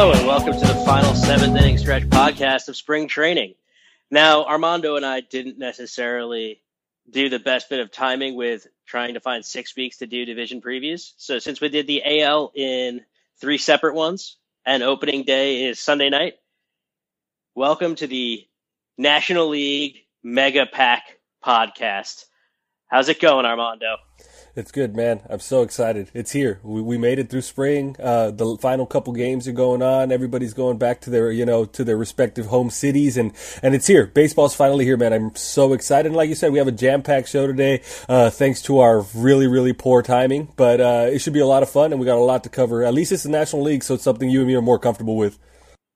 Hello and welcome to the final seventh inning stretch podcast of spring training. Now, Armando and I didn't necessarily do the best bit of timing with trying to find six weeks to do division previews. So since we did the AL in three separate ones and opening day is Sunday night, welcome to the National League Mega Pack podcast. How's it going, Armando? It's good, man. I'm so excited. It's here. We, we made it through spring. Uh, the final couple games are going on. Everybody's going back to their, you know, to their respective home cities, and and it's here. Baseball's finally here, man. I'm so excited. And like you said, we have a jam-packed show today, uh, thanks to our really, really poor timing. But uh, it should be a lot of fun, and we got a lot to cover. At least it's the National League, so it's something you and me are more comfortable with.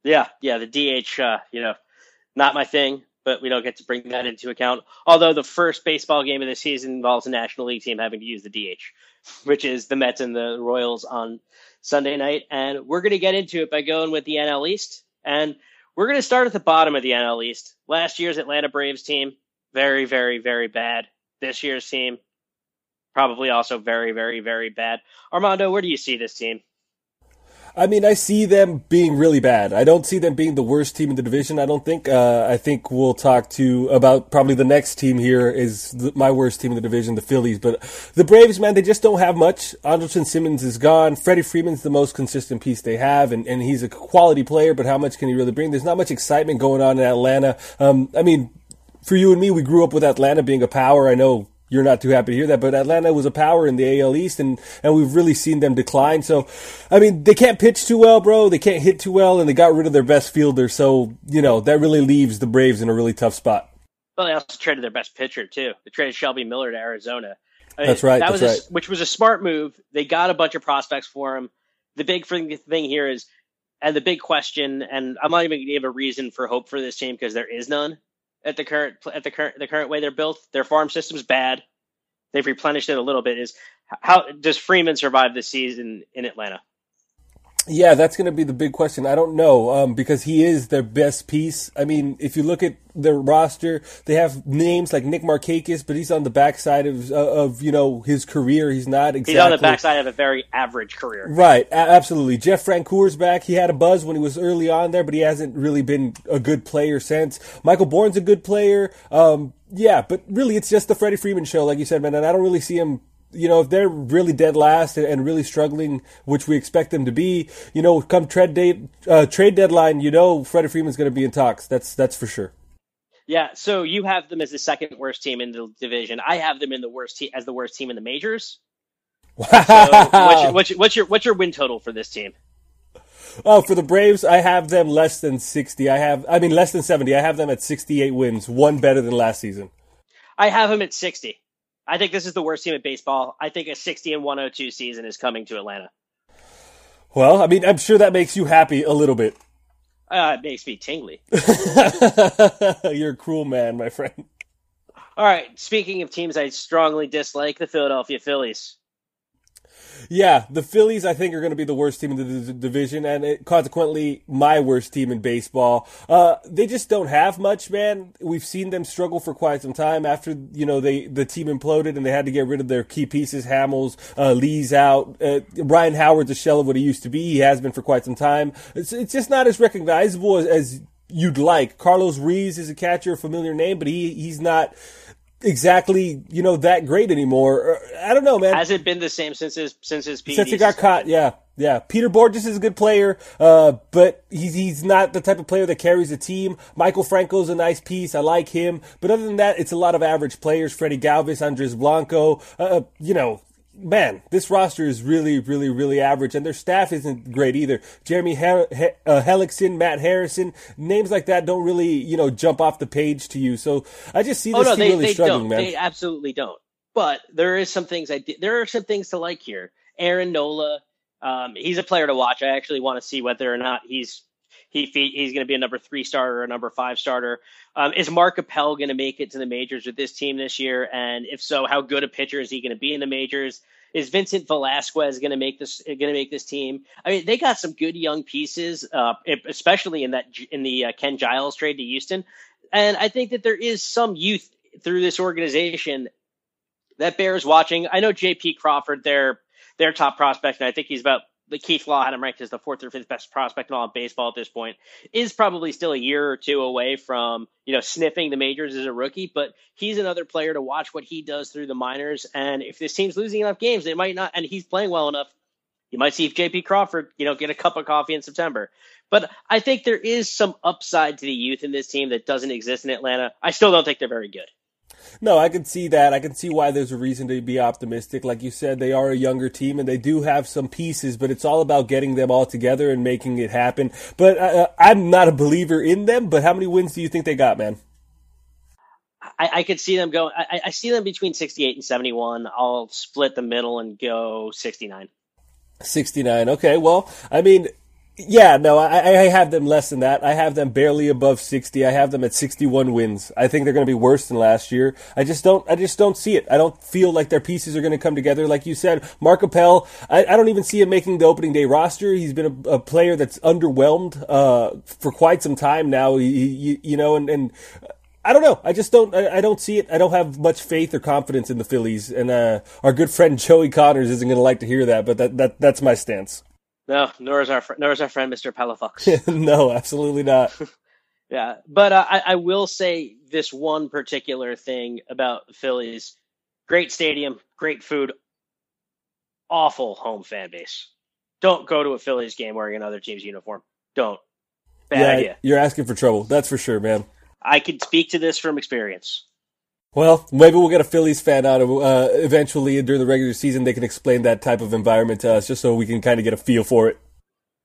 Yeah, yeah. The DH, uh, you know, not my thing but we don't get to bring that into account. Although the first baseball game of the season involves a National League team having to use the DH, which is the Mets and the Royals on Sunday night. And we're going to get into it by going with the NL East. And we're going to start at the bottom of the NL East. Last year's Atlanta Braves team, very, very, very bad. This year's team, probably also very, very, very bad. Armando, where do you see this team? I mean, I see them being really bad. I don't see them being the worst team in the division. I don't think. Uh, I think we'll talk to about probably the next team here is the, my worst team in the division, the Phillies. But the Braves, man, they just don't have much. Andrelton Simmons is gone. Freddie Freeman's the most consistent piece they have, and, and he's a quality player. But how much can he really bring? There's not much excitement going on in Atlanta. Um, I mean, for you and me, we grew up with Atlanta being a power. I know you're not too happy to hear that, but Atlanta was a power in the AL East, and and we've really seen them decline. So, I mean, they can't pitch too well, bro. They can't hit too well, and they got rid of their best fielder. So, you know, that really leaves the Braves in a really tough spot. Well, they also traded their best pitcher too. They traded Shelby Miller to Arizona. I mean, that's right. That that's was right. Which was a smart move. They got a bunch of prospects for him. The big thing here is, and the big question, and I'm not even going to give a reason for hope for this team because there is none at the current at the current the current way they're built. Their farm system's bad they've replenished it a little bit. Is how does Freeman survive this season in Atlanta? Yeah, that's going to be the big question. I don't know um, because he is their best piece. I mean, if you look at their roster, they have names like Nick Markakis, but he's on the backside of of you know his career. He's not exactly. He's on the backside of a very average career. Right, a- absolutely. Jeff Francoeur's back. He had a buzz when he was early on there, but he hasn't really been a good player since. Michael Bourn's a good player. Um, yeah, but really, it's just the Freddie Freeman show, like you said, man. And I don't really see him you know, if they're really dead last and really struggling, which we expect them to be, you know, come trade date, uh, trade deadline, you know, Freddie Freeman's going to be in talks. That's that's for sure. Yeah. So you have them as the second worst team in the division. I have them in the worst te- as the worst team in the majors. Wow. So what's, your, what's, your, what's your what's your win total for this team? Oh, for the Braves, I have them less than 60. I have, I mean, less than 70. I have them at 68 wins, one better than last season. I have them at 60. I think this is the worst team in baseball. I think a 60 and 102 season is coming to Atlanta. Well, I mean, I'm sure that makes you happy a little bit. Uh, it makes me tingly. You're a cruel man, my friend. All right. Speaking of teams I strongly dislike, the Philadelphia Phillies. Yeah, the Phillies, I think, are going to be the worst team in the d- division, and it, consequently, my worst team in baseball. Uh, they just don't have much, man. We've seen them struggle for quite some time after you know they the team imploded and they had to get rid of their key pieces. Hamels, uh, Lee's out. Uh, Ryan Howard's a shell of what he used to be. He has been for quite some time. It's it's just not as recognizable as, as you'd like. Carlos Ruiz is a catcher, a familiar name, but he he's not exactly you know that great anymore. I don't know, man. Has it been the same since his since his since he got caught? Yeah, yeah. Peter Borges is a good player, uh, but he's he's not the type of player that carries a team. Maikel Franco's a nice piece. I like him, but other than that, it's a lot of average players. Freddie Galvis, Andres Blanco. Uh, you know, man, this roster is really, really, really average, and their staff isn't great either. Jeremy Her- he- uh, Hellickson, Matt Harrison, names like that don't really, you know, jump off the page to you. So I just see this oh, no, team they, really they struggling, don't. man. They absolutely don't. But there is some things I did, there are some things to like here. Aaron Nola, um, he's a player to watch. I actually want to see whether or not he's he he's going to be a number three starter or a number five starter. Um, is Mark Appel going to make it to the majors with this team this year? And if so, how good a pitcher is he going to be in the majors? Is Vincent Velasquez going to make this going to make this team? I mean, they got some good young pieces, uh, especially in that in the uh, Ken Giles trade to Houston. And I think that there is some youth through this organization that bears watching. I know J.P. Crawford, their their top prospect, and I think he's about the Keith Law had him ranked as the fourth or fifth best prospect in all of baseball at this point, is probably still a year or two away from, you know, sniffing the majors as a rookie, but he's another player to watch what he does through the minors. And if this team's losing enough games, they might not, and he's playing well enough, you might see if JP Crawford, you know, get a cup of coffee in September. But I think there is some upside to the youth in this team that doesn't exist in Atlanta. I still don't think they're very good. No, I can see that. I can see why there's a reason to be optimistic. Like you said, they are a younger team and they do have some pieces, but it's all about getting them all together and making it happen. But uh, I'm not a believer in them. But how many wins do you think they got, man? I, I could see them go. I, I see them between 68 and 71. I'll split the middle and go 69. 69. Okay. Well, I mean, yeah, no, I, I have them less than that. I have them barely above 60. I have them at 61 wins. I think they're going to be worse than last year. I just don't, I just don't see it. I don't feel like their pieces are going to come together. Like you said, Mark Appel, I, I don't even see him making the opening day roster. He's been a, a player that's underwhelmed, uh, for quite some time now. He, you know, and, and, I don't know. I just don't. I, I, don't see it. I don't have much faith or confidence in the Phillies. And uh, our good friend Joey Connors isn't going to like to hear that, but that, that that's my stance. No, nor is our fr- nor is our friend Mr. Palafox. no, absolutely not. yeah, but uh, I, I will say this one particular thing about the Phillies: great stadium, great food, awful home fan base. Don't go to a Phillies game wearing another team's uniform. Don't. Bad yeah, idea. You're asking for trouble. That's for sure, man. I can speak to this from experience. Well, maybe we'll get a Phillies fan out of uh, eventually during the regular season. They can explain that type of environment to us, just so we can kind of get a feel for it.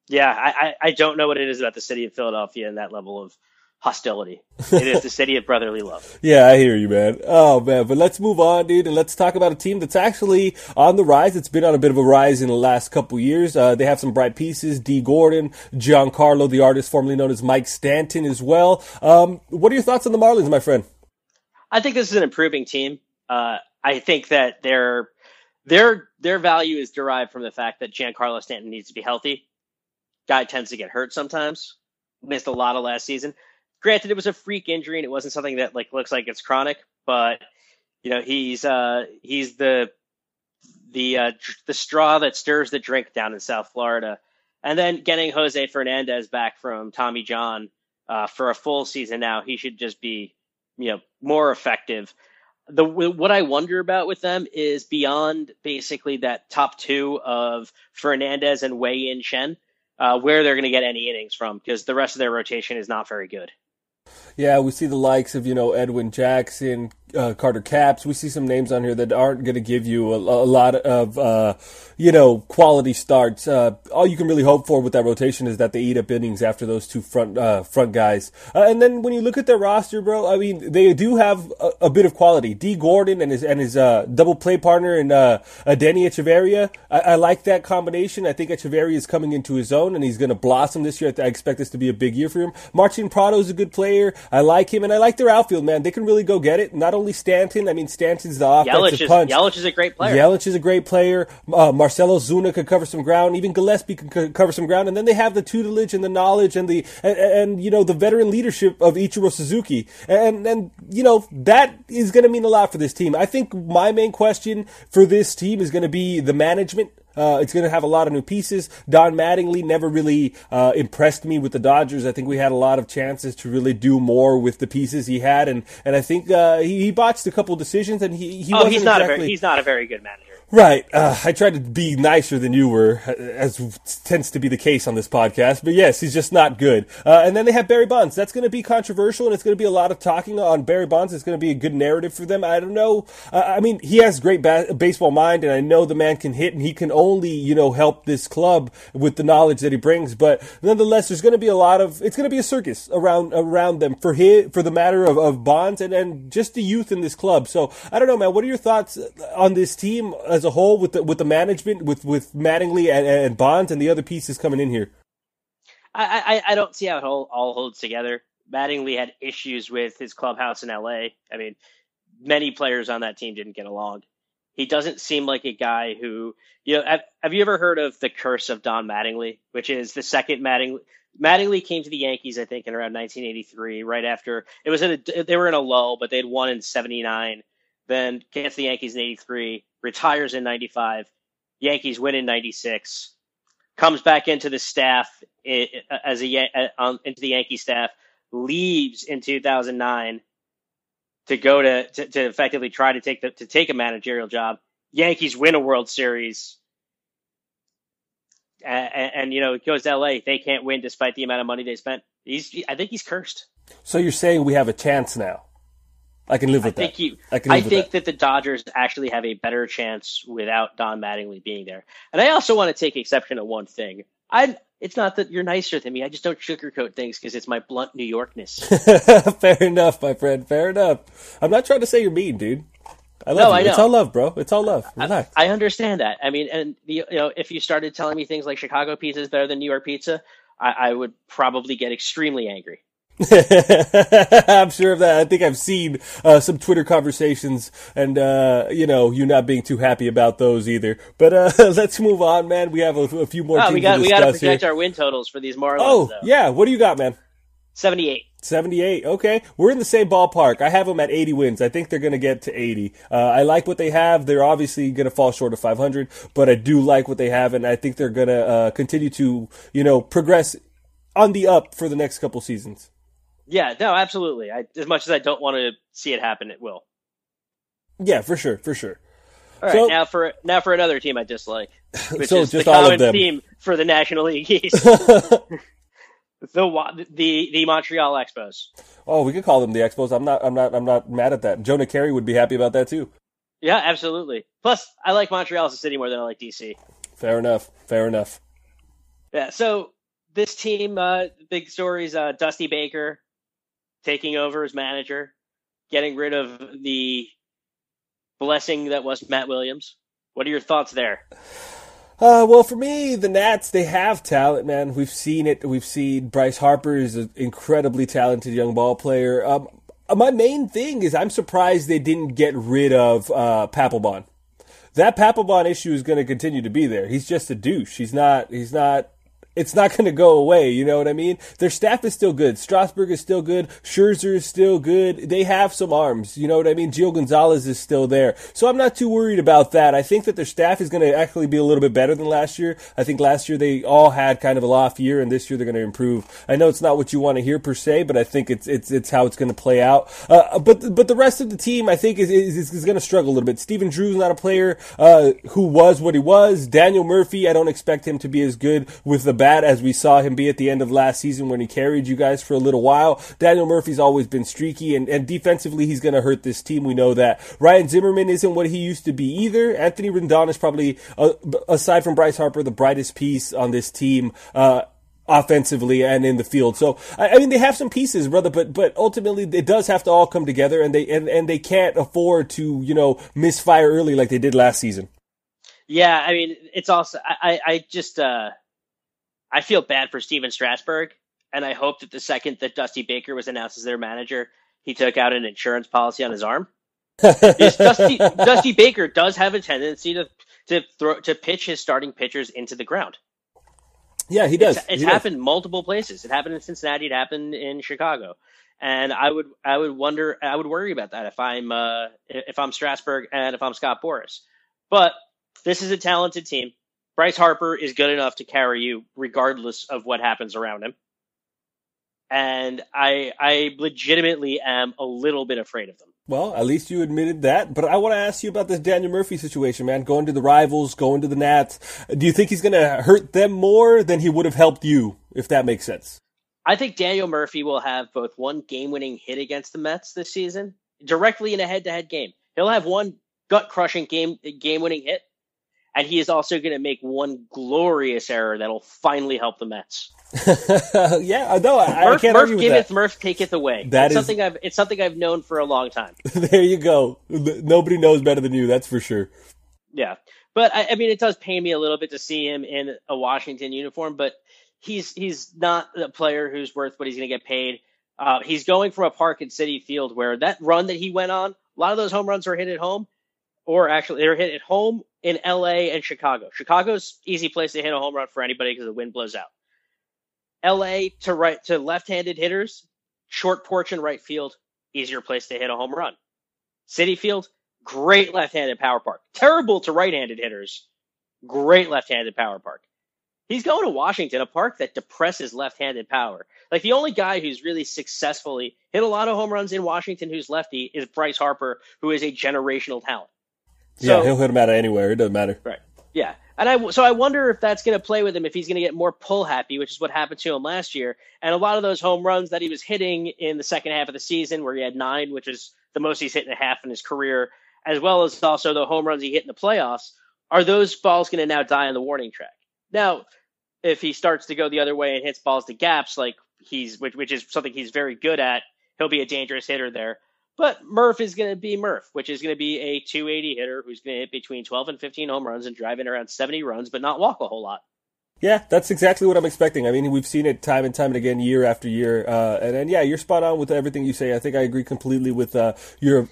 Yeah, I, I don't know what it is about the city of Philadelphia and that level of hostility. It is the city of brotherly love. yeah, I hear you, man. Oh man, but let's move on, dude, and let's talk about a team that's actually on the rise. It's been on a bit of a rise in the last couple years. Uh, they have some bright pieces: Dee Gordon, Giancarlo, the artist formerly known as Mike Stanton, as well. Um, what are your thoughts on the Marlins, my friend? I think this is an improving team. Uh, I think that their their their value is derived from the fact that Giancarlo Stanton needs to be healthy. Guy tends to get hurt sometimes. Missed a lot of last season. Granted, it was a freak injury and it wasn't something that like looks like it's chronic, but you know he's uh, he's the the uh, the straw that stirs the drink down in South Florida. And then getting Jose Fernandez back from Tommy John uh, for a full season now, he should just be you know more effective. The what I wonder about with them is beyond basically that top two of Fernandez and Wei Yin Chen, uh, where they're going to get any innings from because the rest of their rotation is not very good. Yeah, we see the likes of you know Edwin Jackson, uh, Carter Capps. We see some names on here that aren't going to give you a, a lot of, uh, you know, quality starts. Uh, all you can really hope for with that rotation is that they eat up innings after those two front uh, front guys. Uh, and then when you look at their roster, bro, I mean, they do have a, a bit of quality. Dee Gordon and his and his uh, double play partner uh, Danny Hechavarria. I, I, like that combination. I think Hechavarria is coming into his own and he's going to blossom this year. I expect this to be a big year for him. Martin Prado is a good player. I like him, and I like their outfield, man. They can really go get it. Not only Stanton. I mean, Stanton's the offensive Yelich is, punch. Yelich is a great player. Yelich is a great player. Uh, Marcell Ozuna could cover some ground. Even Gillaspie could cover some ground. And then they have the tutelage and the knowledge and the and, and you know the veteran leadership of Ichiro Suzuki. And and you know that is going to mean a lot for this team. I think my main question for this team is going to be the management. Uh, it's going to have a lot of new pieces. Don Mattingly never really uh, impressed me with the Dodgers. I think we had a lot of chances to really do more with the pieces he had, and and I think uh, he, he, botched a couple decisions, and he he oh, wasn't he's not exactly, a very, he's not a very good manager. Right. Uh, I tried to be nicer than you were, as tends to be the case on this podcast. But yes, he's just not good. Uh, and then they have Barry Bonds. That's going to be controversial, and it's going to be a lot of talking on Barry Bonds. It's going to be a good narrative for them. I don't know. Uh, I mean, he has great ba- baseball mind, and I know the man can hit, and he can only, you know, help this club with the knowledge that he brings. But nonetheless, there's going to be a lot of. It's going to be a circus around around them for his, for the matter of, of Bonds and and just the youth in this club. So I don't know, man. What are your thoughts on this team? As a whole with the with the management with with Mattingly and, and Bonds and the other pieces coming in here? I I, I don't see how it all, all holds together. Mattingly had issues with his clubhouse in LA. I mean, many players on that team didn't get along. He doesn't seem like a guy who you know. Have, have you ever heard of the curse of Don Mattingly, which is the second Mattingly? Mattingly came to the Yankees, I think, in around 1983, right after it was in a, they were in a lull, but they'd won in '79. Then gets the Yankees in '83, retires in 95. Yankees win in 96. Comes back into the staff as a uh, um, into the Yankee staff, leaves in 2009 to go to, to, to effectively try to take the to take a managerial job. Yankees win a World Series. And, and, you know, it goes to LA. They can't win despite the amount of money they spent. He's, I think he's cursed. So you're saying we have a chance now? I can live with I think that. You, I, I think that. that. the Dodgers actually have a better chance without Don Mattingly being there. And I also want to take exception to one thing. I it's not that you're nicer than me. I just don't sugarcoat things because it's my blunt New Yorkness. Fair enough, my friend. Fair enough. I'm not trying to say you're mean, dude. I love no, you. I know. It's all love, bro. It's all love. Relax. I, I understand that. I mean, and the, you know, if you started telling me things like Chicago pizza is better than New York pizza, I, I would probably get extremely angry. I'm sure of that. I think I've seen uh, some Twitter conversations, and uh, you know, you not being too happy about those either. But uh, let's move on, man. We have a, a few more. Oh, we got we got to project here. our win totals for these Marlins. Oh, though. yeah. What do you got, man? Seventy-eight. 78. Okay. We're in the same ballpark. I have them at 80 wins. I think they're going to get to 80. Uh, I like what they have. They're obviously going to fall short of 500, but I do like what they have, and I think they're going to uh, continue to, you know, progress on the up for the next couple seasons. Yeah, no, absolutely. I, as much as I don't want to see it happen, it will. Yeah, for sure, for sure. All right, so, now for now for another team I dislike, which so is just the all common of them. theme for the National League East. the the the Montreal Expos. Oh, we could call them the Expos. I'm not. I'm not. I'm not mad at that. Jonah Carey would be happy about that too. Yeah, absolutely. Plus, I like Montreal as a city more than I like DC. Fair enough. Fair enough. Yeah. So this team, uh, big stories. Uh, Dusty Baker taking over as manager, getting rid of the blessing that was Matt Williams. What are your thoughts there? Uh, well, for me, the Nats, they have talent, man. We've seen it. We've seen Bryce Harper is an incredibly talented young ball player. Um, my main thing is I'm surprised they didn't get rid of uh, Papelbon. That Papelbon issue is going to continue to be there. He's just a douche. He's not. He's not it's not going to go away. You know what I mean? Their staff is still good. Strasburg is still good. Scherzer is still good. They have some arms. You know what I mean? Gio Gonzalez is still there. So I'm not too worried about that. I think that their staff is going to actually be a little bit better than last year. I think last year they all had kind of a off year, and this year they're going to improve. I know it's not what you want to hear per se, but I think it's it's it's how it's going to play out. Uh, but but the rest of the team, I think, is is, is going to struggle a little bit. Stephen Drew's not a player uh, who was what he was. Daniel Murphy, I don't expect him to be as good with the as we saw him be at the end of last season when he carried you guys for a little while. Daniel Murphy's always been streaky, and, and defensively, he's going to hurt this team. We know that. Ryan Zimmerman isn't what he used to be either. Anthony Rendon is probably, uh, aside from Bryce Harper, the brightest piece on this team. Uh, offensively and in the field. So I, I, mean, they have some pieces, brother, but but ultimately it does have to all come together, and they and, and they can't afford to you know misfire early like they did last season. Yeah, I mean, it's also I I just uh I feel bad for Stephen Strasburg, and I hope that the second that Dusty Baker was announced as their manager, he took out an insurance policy on his arm. Dusty, Dusty Baker does have a tendency to to throw to pitch his starting pitchers into the ground. Yeah, he does. It's, it's he happened does. multiple places. It happened in Cincinnati. It happened in Chicago. And I would, I would wonder, I would worry about that if I'm, uh, if I'm Strasburg and if I'm Scott Boras. But this is a talented team. Bryce Harper is good enough to carry you regardless of what happens around him. And I, I legitimately am a little bit afraid of them. Well, at least you admitted that. But I want to ask you about this Daniel Murphy situation, man. Going to the rivals, going to the Nats. Do you think he's going to hurt them more than he would have helped you, if that makes sense? I think Daniel Murphy will have both one game winning hit against the Mets this season, directly in a head to head game. He'll have one gut crushing game game winning hit, and he is also going to make one glorious error that'll finally help the Mets. yeah, no, I, Murph, I can't Murph argue with giveth, that. Murph taketh away. That it's is- something I've it's something I've known for a long time. there you go. Nobody knows better than you. That's for sure. Yeah, but I, I mean, it does pain me a little bit to see him in a Washington uniform, but he's he's not a player who's worth what he's going to get paid. Uh, he's going from a park and Citi Field where that run that he went on, a lot of those home runs were hit at home, or actually they're hit at home in L.A. and Chicago. Chicago's easy place to hit a home run for anybody because the wind blows out. L.A. to right to left-handed hitters, short porch and right field, easier place to hit a home run. Citi Field, great left-handed power park. Terrible to right-handed hitters, great left-handed power park. He's going to Washington, a park that depresses left-handed power. Like the only guy who's really successfully hit a lot of home runs in Washington who's lefty is Bryce Harper, who is a generational talent. Yeah, he'll hit him out of anywhere. It doesn't matter. Right. Yeah. And I so I wonder if that's going to play with him if he's going to get more pull happy, which is what happened to him last year. And a lot of those home runs that he was hitting in the second half of the season, where he had nine, which is the most he's hit in a half in his career, as well as also the home runs he hit in the playoffs, are those balls going to now die on the warning track? Now, if he starts to go the other way and hits balls to gaps, like he's which, which is something he's very good at, he'll be a dangerous hitter there. But Murph is going to be Murph, which is going to be a 280 hitter who's going to hit between 12 and 15 home runs and drive in around 70 runs, but not walk a whole lot. Yeah, that's exactly what I'm expecting. I mean, we've seen it time and time and again, year after year. Uh, and, and yeah, you're spot on with everything you say. I think I agree completely with uh, your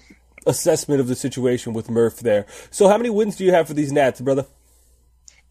assessment of the situation with Murph there. So, how many wins do you have for these Nats, brother?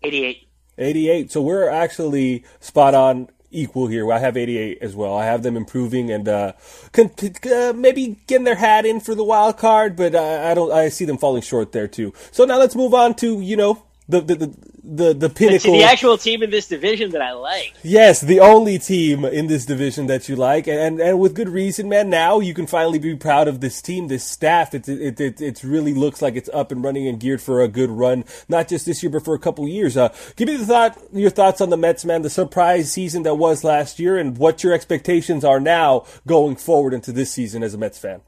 88. 88. So we're actually spot on equal here. I have 88 as well. I have them improving and uh, uh, maybe getting their hat in for the wild card, but I, I don't. I see them falling short there too. So now let's move on to you know the the the the, the pinnacle. the actual team in this division that I like. Yes, the only team in this division that you like, and and with good reason, man. Now you can finally be proud of this team, this staff. It it it, it really looks like it's up and running and geared for a good run, not just this year, but for a couple years. Uh, give me the thought, your thoughts on the Mets, man. The surprise season that was last year, and what your expectations are now going forward into this season as a Mets fan.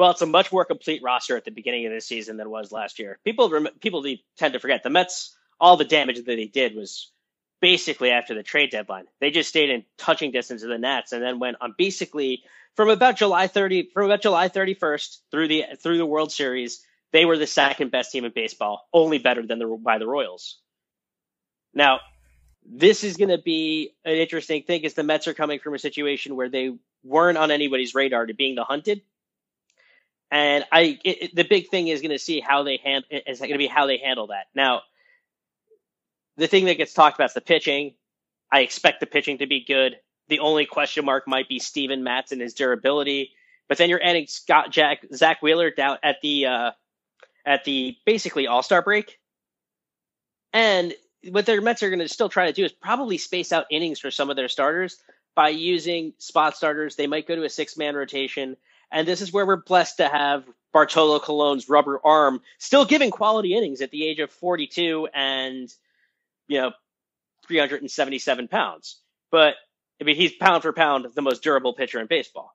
Well, it's a much more complete roster at the beginning of this season than it was last year. People people tend to forget the Mets. All the damage that they did was basically after the trade deadline. They just stayed in touching distance of the Nats and then went on basically from about July 30 from about July 31st through the through the World Series. They were the second best team in baseball, only better than the by the Royals. Now, this is going to be an interesting thing because the Mets are coming from a situation where they weren't on anybody's radar to being the hunted. And I, it, it- the big thing is going to see how they handle is going to be how they handle that. Now, the thing that gets talked about is the pitching. I expect the pitching to be good. The only question mark might be Steven Matz and his durability. But then you're adding Scott Jack, Zach Wheeler down at the uh, at the basically All Star break, and what their Mets are going to still try to do is probably space out innings for some of their starters by using spot starters. They might go to a six man rotation. And this is where we're blessed to have Bartolo Colon's rubber arm still giving quality innings at the age of 42 and, you know, 377 pounds. But I mean, he's pound for pound the most durable pitcher in baseball.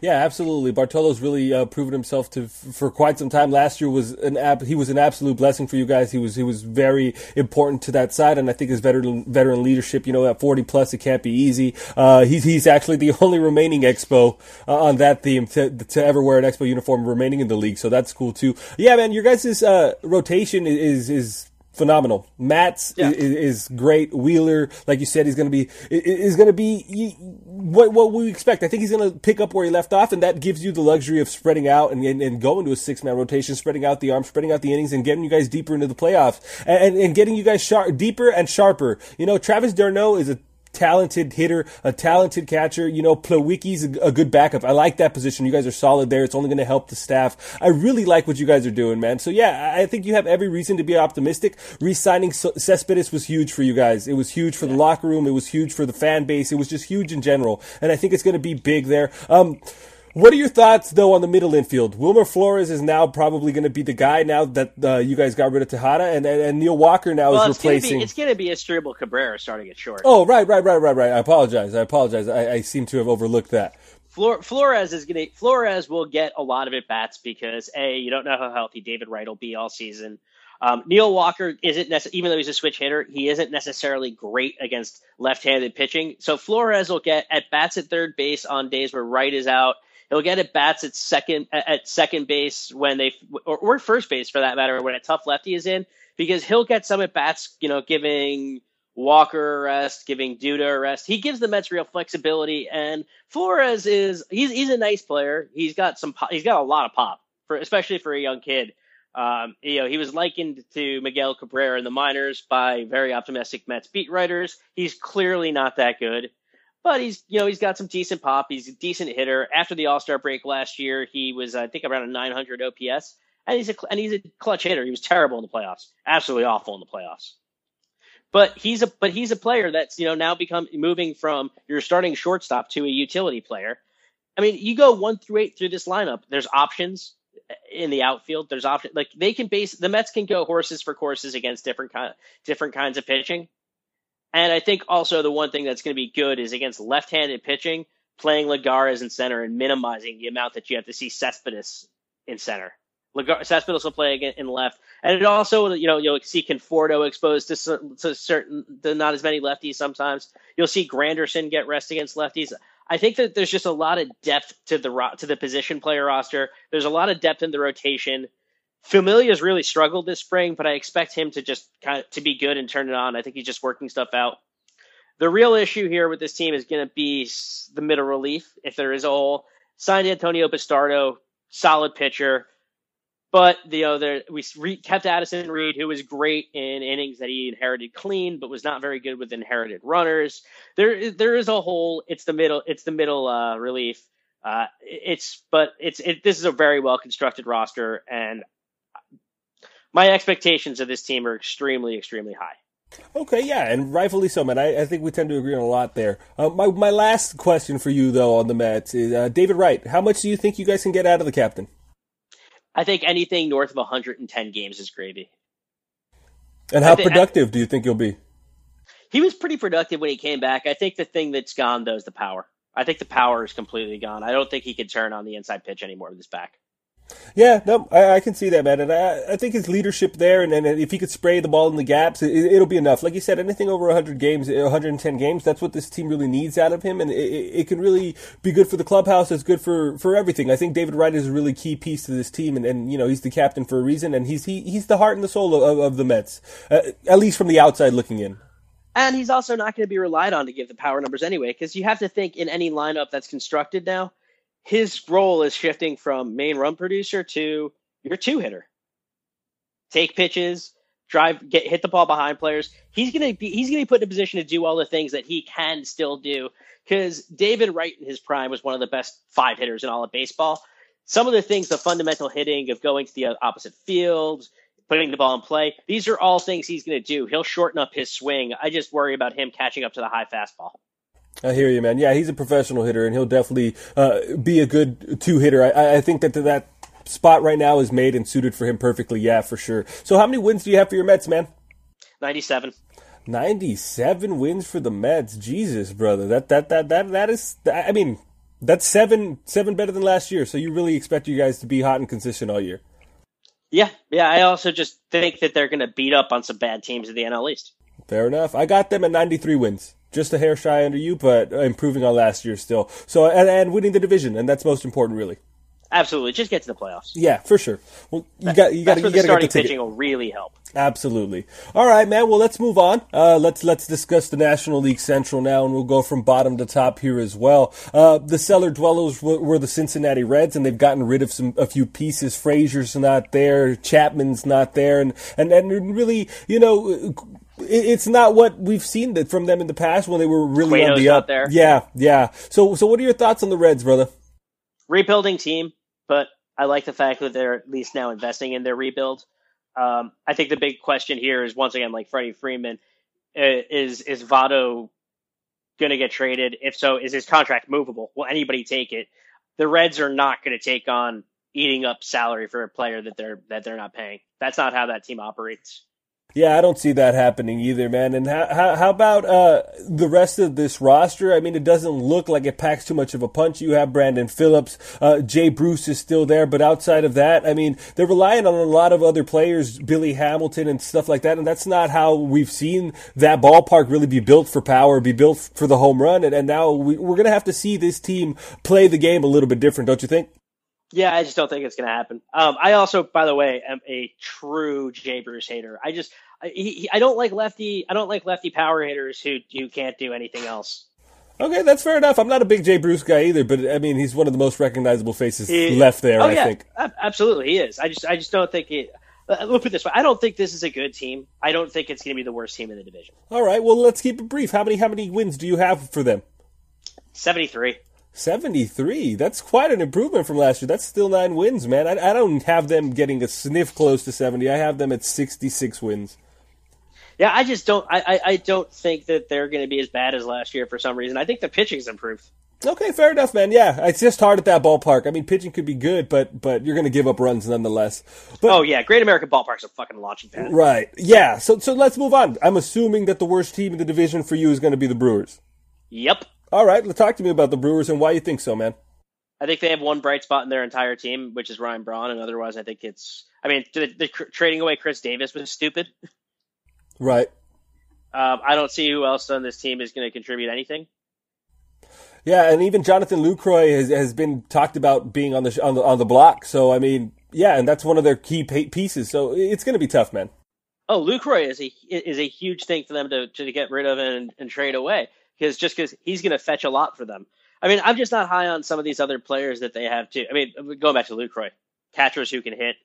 Yeah, absolutely. Bartolo's really uh, proven himself to for quite some time. Last year was an ab- he was an absolute blessing for you guys. He was he was very important to that side, and I think his veteran veteran leadership. You know, at forty plus, it can't be easy. Uh, he's he's actually the only remaining Expo uh, on that theme to, to ever wear an Expo uniform remaining in the league. So that's cool too. Yeah, man, your guys' uh, rotation is is phenomenal. Matz yeah. is, is, great. Wheeler, like you said, he's going to be is going to be what what we expect. I think he's going to pick up where he left off, and that gives you the luxury of spreading out and, and, and going to a six man rotation, spreading out the arms, spreading out the innings, and getting you guys deeper into the playoffs, and, and getting you guys sharp, deeper and sharper. You know, Travis d'Arnaud is a talented hitter, a talented catcher. You know, Plawecki's a, a good backup. I like that position. You guys are solid there. It's only going to help the staff. I really like what you guys are doing, man. So yeah, I think you have every reason to be optimistic. Resigning Cespedes was huge for you guys. It was huge for the locker room. It was huge for the fan base. It was just huge in general. And I think it's going to be big there. Um, what are your thoughts, though, on the middle infield? Wilmer Flores is now probably going to be the guy now that uh, you guys got rid of Tejada, and, and, and Neil Walker now well, is replacing. it's going to be Asdrubal Cabrera starting at short. Oh, right, right, right, right, right. I apologize. I apologize. I, I seem to have overlooked that. Flores is going to Flores will get a lot of at bats because a you don't know how healthy David Wright will be all season. Um, Neil Walker isn't nece- even though he's a switch hitter, he isn't necessarily great against left-handed pitching. So Flores will get at bats at third base on days where Wright is out He'll get at bats at second at second base when they or, or first base for that matter when a tough lefty is in because he'll get some at bats, you know, giving Walker a rest, giving Duda a rest. He gives the Mets real flexibility, and Flores is he's he's a nice player. He's got some he's got a lot of pop for especially for a young kid. Um, you know, he was likened to Miguel Cabrera in the minors by very optimistic Mets beat writers. He's clearly not that good but he's you know he's got some decent pop. He's a decent hitter. After the All Star break last year, he was I think around a 900 OPS, and he's a and he's a clutch hitter. He was terrible in the playoffs, absolutely awful in the playoffs. But he's a but he's a player that's you know now become moving from your starting shortstop to a utility player. I mean, you go one through eight through this lineup. There's options in the outfield. There's options like they can base the Mets can go horses for courses against different kind different kinds of pitching. And I think also the one thing that's going to be good is against left-handed pitching, playing Lagares in center and minimizing the amount that you have to see Cespedes in center. Lagar- Cespedes will play in left, and it also you know you'll see Conforto exposed to, to certain to not as many lefties sometimes. You'll see Granderson get rest against lefties. I think that there's just a lot of depth to the to the position player roster. There's a lot of depth in the rotation. Familia's really struggled this spring, but I expect him to just kind of to be good and turn it on. I think he's just working stuff out. The real issue here with this team is going to be the middle relief, if there is a hole. Signed Antonio Bastardo, solid pitcher, but the other we re, kept Addison Reed, who was great in innings that he inherited clean, but was not very good with inherited runners. There, there is a hole. It's the middle. It's the middle uh, relief. Uh, it's but it's it, this is a very well constructed roster, and my expectations of this team are extremely, extremely high. Okay, yeah, and rightfully so, man. I, I think we tend to agree on a lot there. Uh, my my last question for you, though, on the Mets is uh, David Wright. How much do you think you guys can get out of the captain? I think anything north of 110 games is gravy. And how think, productive I, do you think he'll be? He was pretty productive when he came back. I think the thing that's gone though is the power. I think the power is completely gone. I don't think he can turn on the inside pitch anymore with his back. Yeah, no, I, I, can see that, man, and I, I think his leadership there, and, and if he could spray the ball in the gaps, it, will be enough. Like you said, anything over 100 games, 110 games, that's what this team really needs out of him, and it, it can really be good for the clubhouse. It's good for, for everything. I think David Wright is a really key piece to this team, and, and you know he's the captain for a reason, and he's he, he's the heart and the soul of, of the Mets, uh, at least from the outside looking in. And he's also not going to be relied on to give the power numbers anyway, because you have to think in any lineup that's constructed now his role is shifting from main run producer to your two hitter. Take pitches, drive, get hit the ball behind players. He's gonna be he's gonna be put in a position to do all the things that he can still do. Because David Wright in his prime was one of the best five hitters in all of baseball. Some of the things, the fundamental hitting of going to the opposite field, putting the ball in play, these are all things he's going to do. He'll shorten up his swing. I just worry about him catching up to the high fastball. I hear you, man. Yeah, he's a professional hitter, and he'll definitely uh, be a good two hitter. I, I think that that spot right now is made and suited for him perfectly. Yeah, for sure. So, how many wins do you have for your Mets, man? Ninety-seven. 97 wins for the Mets. Jesus, brother. That that that that that is I mean, that's 7 7 better than last year. So you really expect you guys to be hot and consistent all year. Yeah. Yeah, I also just think that they're going to beat up on some bad teams in the NL East. Fair enough. I got them at 93 wins. Just a hair shy under you, but improving on last year still. So and, and winning the division, and that's most important really. Absolutely, just get to the playoffs. Yeah, for sure. Well, you got you got That's where you the got to get the ticket. pitching will really help. Absolutely. All right, man. Well, let's move on. Uh, let's let's discuss the National League Central now, and we'll go from bottom to top here as well. Uh, the cellar dwellers were, were the Cincinnati Reds, and they've gotten rid of some a few pieces. Frazier's not there, Chapman's not there, and and and really, you know. It- It's not what we've seen that from them in the past when they were really on the up. there. Yeah, yeah. So, so what are your thoughts on the Reds, brother? rebuilding team, but I like the fact that they're at least now investing in their rebuild. Um, I think the big question here is once again, like Freddie Freeman, uh, is is Votto going to get traded? If so, is his contract movable? Will anybody take it? The Reds are not going to take on eating up salary for a player that they're that they're not paying. That's not how that team operates. Yeah, I don't see that happening either, man. And how, how, how about uh, the rest of this roster? I mean, it doesn't look like it packs too much of a punch. You have Brandon Phillips, uh, Jay Bruce is still there, but outside of that, I mean, they're relying on a lot of other players, Billy Hamilton and stuff like that, and that's not how we've seen that ballpark really be built for power, be built for the home run. And, and now we, we're going to have to see this team play the game a little bit different, don't you think? Yeah, I just don't think it's going to happen. Um, I also, by the way, am a true Jay Bruce hater. I just, he, he- I don't like lefty. I don't like lefty power hitters who who can't do anything else. Okay, that's fair enough. I'm not a big Jay Bruce guy either, but I mean, he's one of the most recognizable faces He- left there, oh I yeah, think. absolutely, he is. I just, I just don't think it. Uh, Look put it this way: I don't think this is a good team. I don't think it's going to be the worst team in the division. All right, well, let's keep it brief. How many how many wins do you have for them? Seventy-three. 73. That's quite an improvement from last year. That's still nine wins, man. I, I don't have them getting a sniff close to 70. I have them at 66 wins. Yeah, I just don't. I, I, I don't think that they're going to be as bad as last year for some reason. I think the pitching's improved. Okay, fair enough, man. Yeah, it's just hard at that ballpark. I mean, pitching could be good, but but you're going to give up runs nonetheless. But Oh yeah, Great American Ballpark's a fucking launching pad. right, yeah. So so let's move on. I'm assuming that the worst team in the division for you is going to be the Brewers. Yep. All right, let's talk to me about the Brewers and why you think so, man. I think they have one bright spot in their entire team, which is Ryan Braun, and otherwise, I think it's. I mean, the, the, trading away Khris Davis was stupid. Right. Um, I don't see who else on this team is going to contribute anything. Yeah, and even Jonathan Lucroy has, has been talked about being on the on the on the block. So I mean, yeah, and that's one of their key pieces. So it's going to be tough, man. Oh, Lucroy is a is a huge thing for them to to get rid of and, and trade away because just because he's going to fetch a lot for them. I mean, I'm just not high on some of these other players that they have too. I mean, going back to Lucroy, catchers who can hit,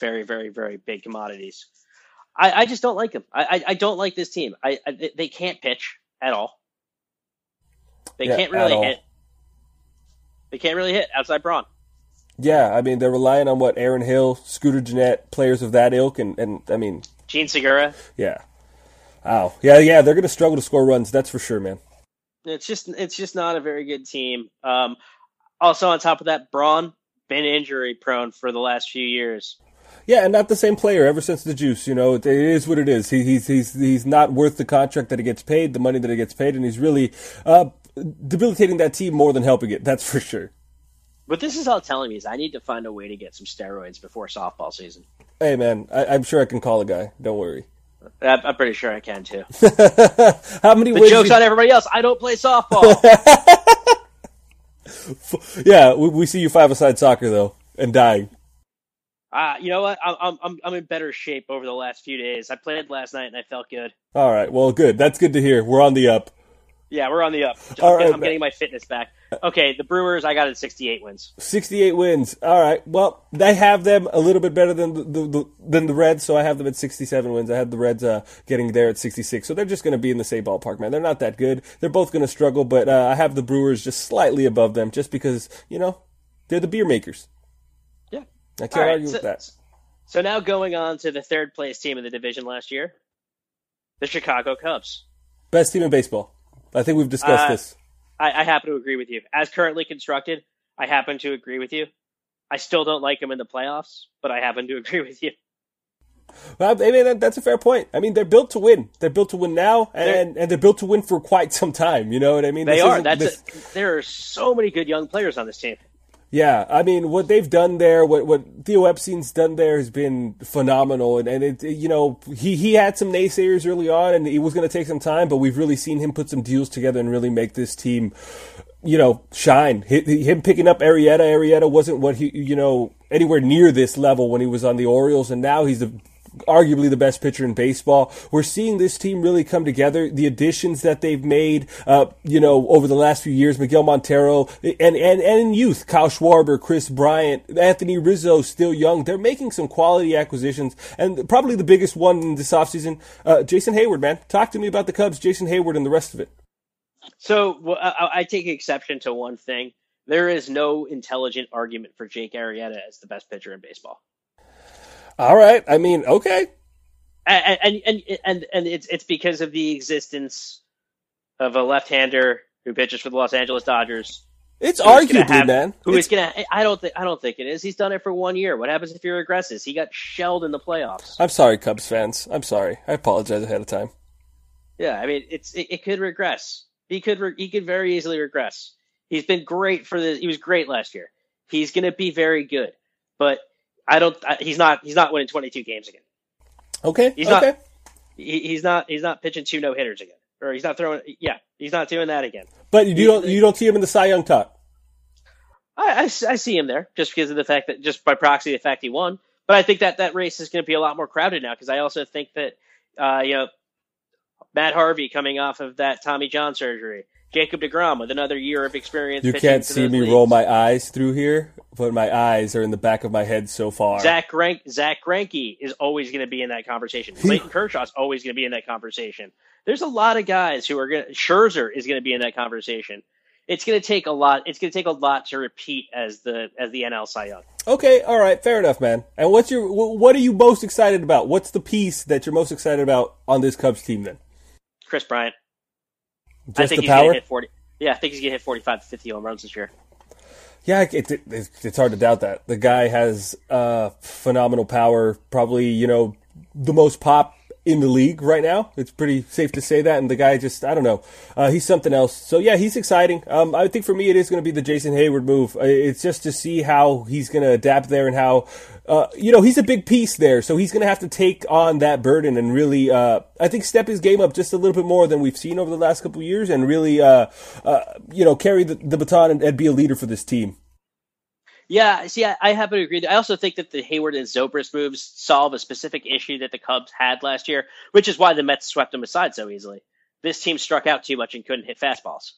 very, very, very big commodities. I, I just don't like them. I, I, I don't like this team. I, I they- can't pitch at all. They Yeah, can't really hit. They can't really hit outside Braun. Yeah, I mean they're relying on what Aaron Hill, Scooter Gennett, players of that ilk, and and I mean, Jean Segura. yeah, wow, yeah, yeah, they're going to struggle to score runs. That's for sure, man. It's just it's just not a very good team. Um, also on top of that, Braun been injury prone for the last few years. Yeah, and not the same player ever since the juice. You know, it, it is what it is. He, he's he's he's not worth the contract that he gets paid, the money that he gets paid, and he's really uh, debilitating that team more than helping it. That's for sure. But this is all telling me is I need to find a way to get some steroids before softball season. Hey, man, I, I'm sure I can call a guy. Don't worry. I'm I'm pretty sure I can too. How many The joke's you- on everybody else. I don't play softball. yeah, we, we see you five aside soccer though, and dying. Uh, you know what? I'm, I'm I'm in better shape over the last few days. I played last night and I felt good. All right, well, good. That's good to hear. We're on the up. Yeah, we're on the up. I'm, All right, I'm getting my fitness back. Okay, the Brewers. I got it 68 wins. 68 wins. All right. Well, they have them a little bit better than the, the, the than the Reds, so I have them at 67 wins. I had the Reds uh, getting there at 66, so they're just going to be in the same ballpark, man. They're not that good. They're both going to struggle, but uh, I have the Brewers just slightly above them, just because you know they're the beer makers. I can't right, argue so, with that. So now going on to the third place team in the division last year, the Chicago Cubs. Best team in baseball. I think we've discussed Uh, this. I, I happen to agree with you. As currently constructed, I happen to agree with you. I still don't like them in the playoffs, but I happen to agree with you. Well, I mean, that's a fair point. I mean, they're built to win. They're built to win now, and, they're, and they're built to win for quite some time. You know what I mean? They this are. That's this... a, there are so many good young players on this team. Yeah, I mean, what they've done there, what what Theo Epstein's done there has been phenomenal, and and it, you know, he he had some naysayers early on, and it was going to take some time, but we've really seen him put some deals together and really make this team, you know, shine. Him picking up Arrieta, Arrieta wasn't what he, you know, anywhere near this level when he was on the Orioles, and now he's the arguably the best pitcher in baseball. We're seeing this team really come together. The additions that they've made, uh, you know, over the last few years, Miguel Montero, and, and, and in youth, Kyle Schwarber, Kris Bryant, Anthony Rizzo, still young. They're making some quality acquisitions. And probably the biggest one in this offseason, uh, Jason Heyward, man. Talk to me about the Cubs, Jason Heyward, and the rest of it. So well, I, I take exception to one thing. There is no intelligent argument for Jake Arrieta as the best pitcher in baseball. All right. I mean, okay. And and and and, and it's it's because of the existence of a left-hander who pitches for the Los Angeles Dodgers. It's arguably, have, man. Who it's... is gonna? I don't think. I don't think it is. He's done it for one year. What happens if he regresses? He got shelled in the playoffs. I'm sorry, Cubs fans. I'm sorry. I apologize ahead of time. Yeah, I mean, it's it, it could regress. He could re, he could very easily regress. He's been great for the. He was great last year. He's going to be very good, but I don't. He's not. He's not winning 22 games again. Okay. He's okay. not. He, he's not. He's not pitching two no hitters again, or he's not throwing. Yeah, he's not doing that again. But you don't. You don't see him in the Cy Young talk. I, I, I, see him there just because of the fact that just by proxy the fact he won. But I think that that race is going to be a lot more crowded now because I also think that uh, you know Matt Harvey coming off of that Tommy John surgery, Jacob DeGrom with another year of experience. You can't see me leagues. roll my eyes through here, but my eyes are in the back of my head so far. Zach Rank, Zack Greinke is always going to be in that conversation. Clayton Kershaw is always going to be in that conversation. There's a lot of guys who are going. to Scherzer is going to be in that conversation. It's going to take a lot. It's going to take a lot to repeat as the as the NL Cy Young. Okay, all right, fair enough, man. And what's your what are you most excited about? What's the piece that you're most excited about on this Cubs team then? Kris Bryant. Just I think the he's power. Hit 40, yeah, I think he's gonna hit 45 to 50 home runs this year. Yeah, it, it, it's hard to doubt that the guy has uh, phenomenal power. Probably, you know, the most pop in the league right now. It's pretty safe to say that. And the guy just, I don't know, uh, he's something else. So yeah, he's exciting. Um, I think for me, it is going to be the Jason Heyward move. Uh, it's just to see how he's going to adapt there and how, uh, you know, he's a big piece there. So he's going to have to take on that burden and really, uh, I think step his game up just a little bit more than we've seen over the last couple of years and really, uh, uh, you know, carry the, the baton and, and be a leader for this team. Yeah, see, I, I happen to agree. I also think that the Heyward and Zobrist moves solve a specific issue that the Cubs had last year, which is why the Mets swept them aside so easily. This team struck out too much and couldn't hit fastballs.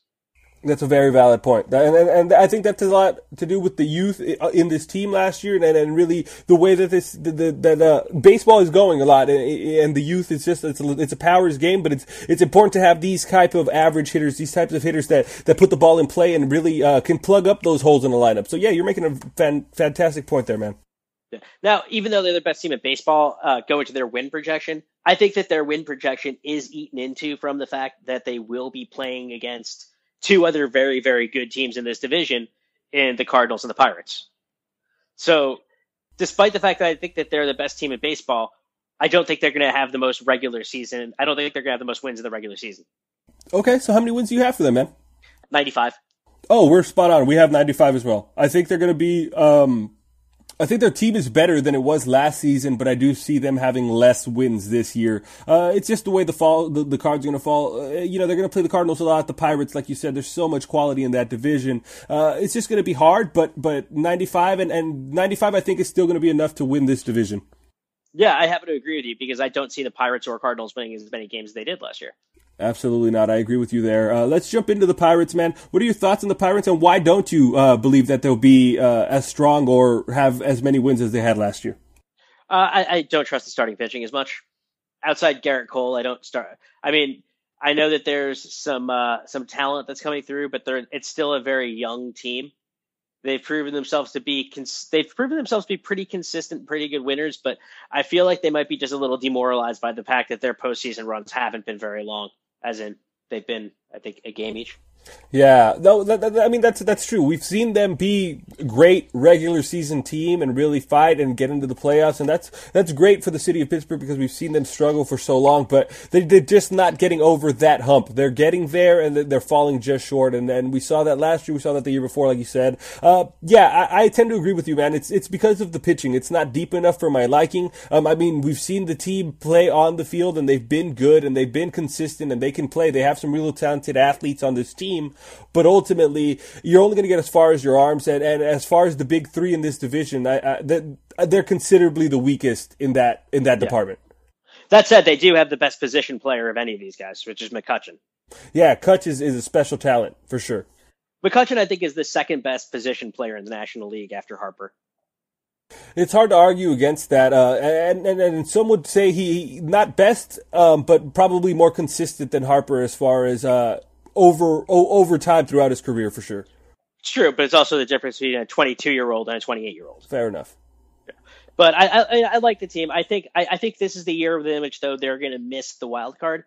That's a very valid point, and, and, and I think that has a lot to do with the youth in this team last year, and, and really the way that this the, the, that uh, baseball is going a lot, and, and the youth is just it's a, it's a powers game, but it's it's important to have these type of average hitters, these types of hitters that, that put the ball in play and really uh, can plug up those holes in the lineup. So yeah, you're making a fan, fantastic point there, man. Now, even though they're the best team in baseball, uh, going to their win projection, I think that their win projection is eaten into from the fact that they will be playing against two other very, very good teams in this division in the Cardinals and the Pirates. So, despite the fact that I think that they're the best team in baseball, I don't think they're going to have the most regular season. I don't think they're going to have the most wins in the regular season. Okay, so how many wins do you have for them, man? 95. Oh, we're spot on. We have 95 as well. I think they're going to be um, I think their team is better than it was last season, but I do see them having less wins this year. Uh, it's just the way the fall the, the cards are going to fall. Uh, you know, they're going to play the Cardinals a lot, the Pirates, like you said. There's so much quality in that division. Uh, it's just going to be hard, but but 95 and, and 95, I think, is still going to be enough to win this division. Yeah, I happen to agree with you because I don't see the Pirates or Cardinals winning as many games as they did last year. Absolutely not. I agree with you there. Uh, let's jump into the Pirates, man. What are your thoughts on the Pirates, and why don't you uh, believe that they'll be uh, as strong or have as many wins as they had last year? Uh, I, I, don't trust the starting pitching as much. Outside Gerrit Cole, I don't start. I mean, I know that there's some uh, some talent that's coming through, but it's still a very young team. They've proven themselves to be cons- they've proven themselves to be pretty consistent, pretty good winners. But I feel like they might be just a little demoralized by the fact that their postseason runs haven't been very long as in they've been, I think, a game each. Yeah, no, that, that, I mean that's that's true. We've seen them be a great regular season team and really fight and get into the playoffs, and that's that's great for the city of Pittsburgh because we've seen them struggle for so long. But they, they're just not getting over that hump. They're getting there, and they're falling just short. And and we saw that last year. We saw that the year before, like you said. Uh, yeah, I, I, tend to agree with you, man. It's it's because of the pitching. It's not deep enough for my liking. Um, I mean, we've seen the team play on the field, and they've been good, and they've been consistent, and they can play. They have some real talented athletes on this team but ultimately you're only going to get as far as your arms and, and as far as the big three in this division I, I, they're considerably the weakest in that in that yeah. department. That said they do have the best position player of any of these guys which is mccutchen yeah Kutch is, is a special talent for sure. Mccutchen i think is the second best position player in the national league after harper. It's hard to argue against that, uh, and, and, and some would say he not best, um, but probably more consistent than Harper as far as uh, over over time throughout his career for sure. It's true, but it's also the difference between a 22 year old and a 28 year old. Fair enough. But I, I, I like the team. I think I, I think this is the year of the image though they're going to miss the wild card.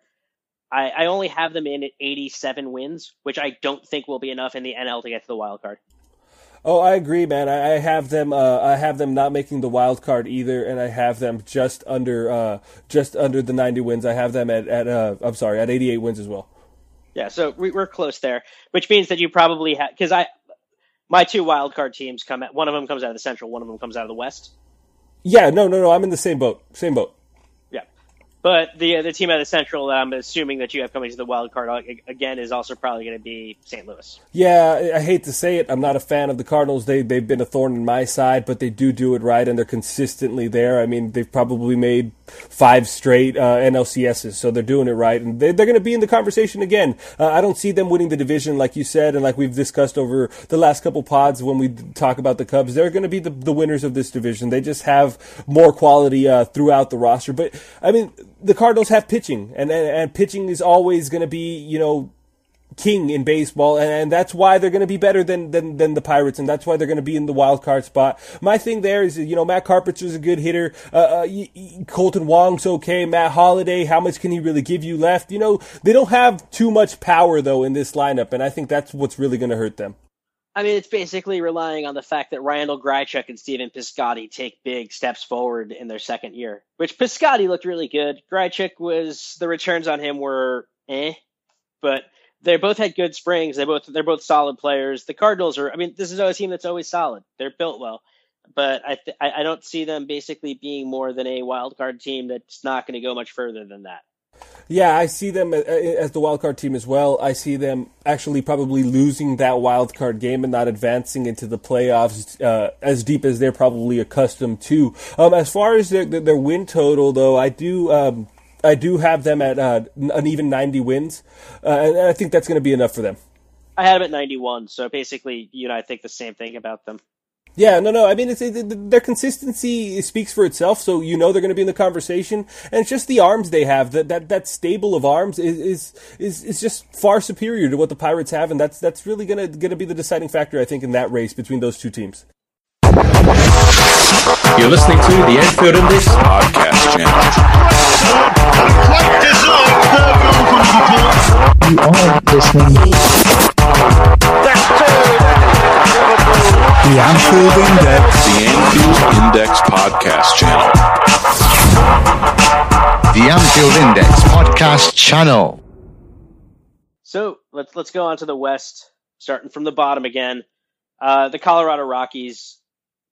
I, I only have them in at 87 wins, which I don't think will be enough in the NL to get to the wild card. Oh, I agree, man. I, I have them. Uh, I have them not making the wild card either, and I have them just under, uh, just under the 90 wins. I have them at, at uh, I'm sorry, at 88 wins as well. Yeah, so we, are close there, which means that you probably have because I my two wild card teams come at one of them comes out of the Central, one of them comes out of the West. Yeah, no, no, no. I'm in the same boat. Same boat. But the the team of the Central, I'm assuming that you have coming to the wild card again, is also probably going to be St. Louis. Yeah, I hate to say it, I'm not a fan of the Cardinals. They they've been a thorn in my side, but they do do it right, and they're consistently there. I mean, they've probably made five straight uh, NLCSs, so they're doing it right, and they, are going to be in the conversation again. Uh, I don't see them winning the division, like you said, and like we've discussed over the last couple pods when we talk about the Cubs. They're going to be the, the winners of this division. They just have more quality uh, throughout the roster, but I mean the Cardinals have pitching, and, and, and pitching is always going to be, you know, king in baseball, and, and that's why they're going to be better than, than, than the Pirates, and that's why they're going to be in the wild card spot. My thing there is, you know, Matt Carpenter's a good hitter. Uh, uh, Kolten Wong's okay. Matt Holliday, how much can he really give you left? You know, they don't have too much power though in this lineup, and I think that's what's really going to hurt them. I mean, it's basically relying on the fact that Randal Grichuk and Stephen Piscotty take big steps forward in their second year. Which Piscotty looked really good. Grichuk was the returns on him were eh, but they both had good springs. They both they're both solid players. The Cardinals are. I mean, this is a team that's always solid. They're built well, but I th- I don't see them basically being more than a wild card team that's not going to go much further than that. Yeah, I see them as the wild card team as well. I see them actually probably losing that wild card game and not advancing into the playoffs uh, as deep as they're probably accustomed to. Um, as far as their, their win total, though, I do. Um, I do have them at uh, an even 90 wins, uh, and I think that's going to be enough for them. I had them at 91, so basically, you know, I think the same thing about them. Yeah, no, no. I mean, it's it, their consistency speaks for itself. So you know they're going to be in the conversation, and it's just the arms they have. That that that stable of arms is is is, is just far superior to what the Pirates have, and that's that's really going to going to be the deciding factor, I think, in that race between those two teams. You're listening to the Anfield Index podcast channel. You are listening. The Anfield Index. The Anfield Index podcast channel. The Anfield Index podcast channel. So let's let's go on to the West, starting from the bottom again. Uh, the Colorado Rockies.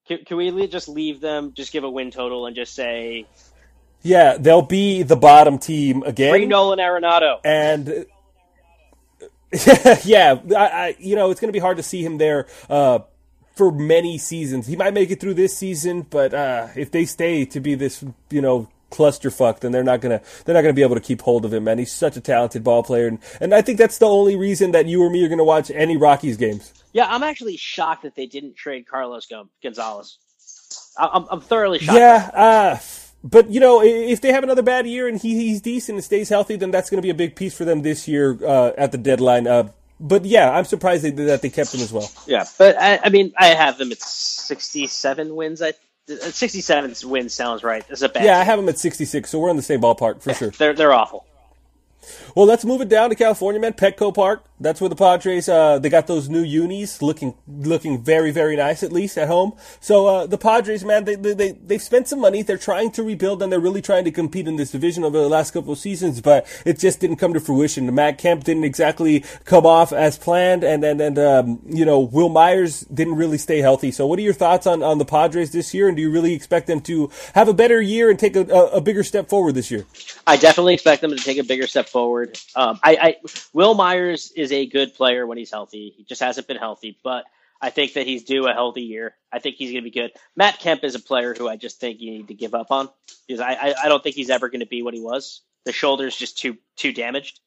Can, can we just leave them? Just give a win total and just say yeah, they'll be the bottom team again. Bring Nolan Arenado. And yeah, I, I, you know, it's going to be hard to see him there uh, for many seasons. He might make it through this season, but uh, if they stay to be this, you know, clusterfuck, then they're not gonna they're not gonna be able to keep hold of him. Man, he's such a talented ball player, and, and I think that's the only reason that you or me are gonna watch any Rockies games. Yeah, I'm actually shocked that they didn't trade Carlos Gonzalez. I'm, I'm thoroughly shocked. Yeah, uh, but you know, if they have another bad year and he, he's decent and stays healthy, then that's going to be a big piece for them this year uh, at the deadline. Uh, but yeah, I'm surprised they, that they kept him as well. Yeah, but I, I mean, I have them at 67 wins. I uh, 67 wins sounds right. It's a bad. Yeah, team. I have them at 66, so we're in the same ballpark for yeah, sure. They're they're awful. Well, let's move it down to California, man. Petco Park. That's where the Padres uh, they got those new unis looking looking very very nice at least at home. So uh, the Padres, man, they they they they've spent some money. They're trying to rebuild and they're really trying to compete in this division over the last couple of seasons, but it just didn't come to fruition. Matt Kemp didn't exactly come off as planned, and and and um, you know Wil Myers didn't really stay healthy. So what are your thoughts on on the Padres this year, and do you really expect them to have a better year and take a, a, a bigger step forward this year? I definitely expect them to take a bigger step forward. Um, I, I Wil Myers is a good player when he's healthy. He just hasn't been healthy, but I think that he's due a healthy year. I think he's going to be good. Matt Kemp is a player who I just think you need to give up on because I, I, I don't think he's ever going to be what he was. The shoulder's just too too damaged.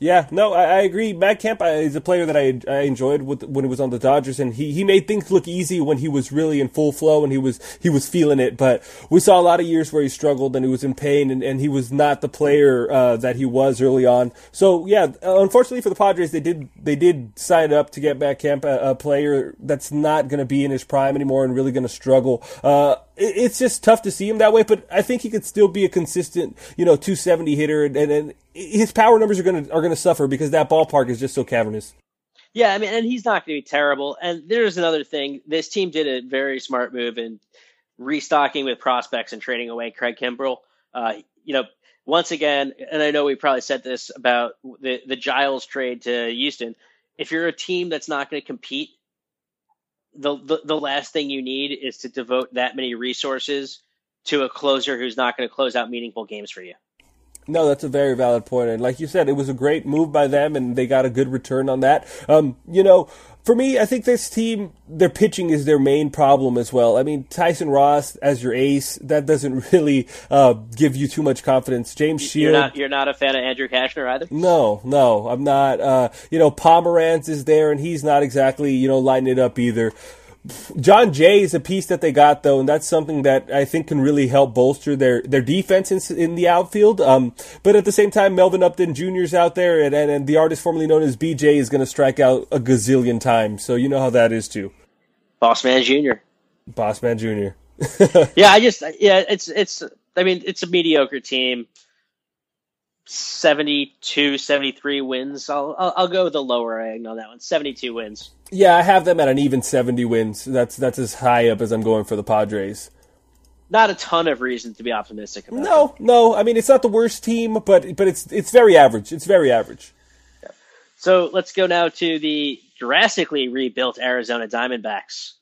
Yeah, no, I, I agree. Matt Kemp is a player that I, I enjoyed with, when he was on the Dodgers, and he, he made things look easy when he was really in full flow and he was he was feeling it. But we saw a lot of years where he struggled and he was in pain, and, and he was not the player uh, that he was early on. So yeah, unfortunately for the Padres, they did they did sign up to get Matt Kemp a, a player that's not going to be in his prime anymore and really going to struggle. Uh, it's just tough to see him that way, but I think he could still be a consistent, you know, 270 hitter, and, and his power numbers are gonna are gonna suffer because that ballpark is just so cavernous. Yeah, I mean, and he's not going to be terrible. And there's another thing: this team did a very smart move in restocking with prospects and trading away Craig Kimbrel. Uh, you know, once again, and I know we probably said this about the the Giles trade to Houston. If you're a team that's not going to compete the, the, last thing you need is to devote that many resources to a closer who's not going to close out meaningful games for you. No, that's a very valid point. and like you said, it was a great move by them, and they got a good return on that. Um, you know, for me, I think this team, their pitching is their main problem as well. I mean, Tyson Ross as your ace, that doesn't really uh, give you too much confidence. James Shield, you're not, you're not a fan of Andrew Cashner either. No, no, I'm not. Uh, you know, Pomeranz is there, and he's not exactly you know lighting it up either. Jon Jay is a piece that they got though, and that's something that I think can really help bolster their their defense in, in the outfield. Um, but at the same time, Melvin Upton Jr. is out there, and, and, and the artist formerly known as BJ is going to strike out a gazillion times. So you know how that is too. Boss Man Jr. Boss Man Jr. yeah, I just yeah, it's it's. I mean, it's a mediocre team. 72, 73 wins. I'll, I'll, I'll go with the lower end on that one. 72 wins. Yeah, I have them at an even 70 wins. That's that's as high up as I'm going for the Padres. Not a ton of reason to be optimistic about. No, them. no. I mean, it's not the worst team, but but it's it's very average. It's very average. Yeah. So let's go now to the drastically rebuilt Arizona Diamondbacks.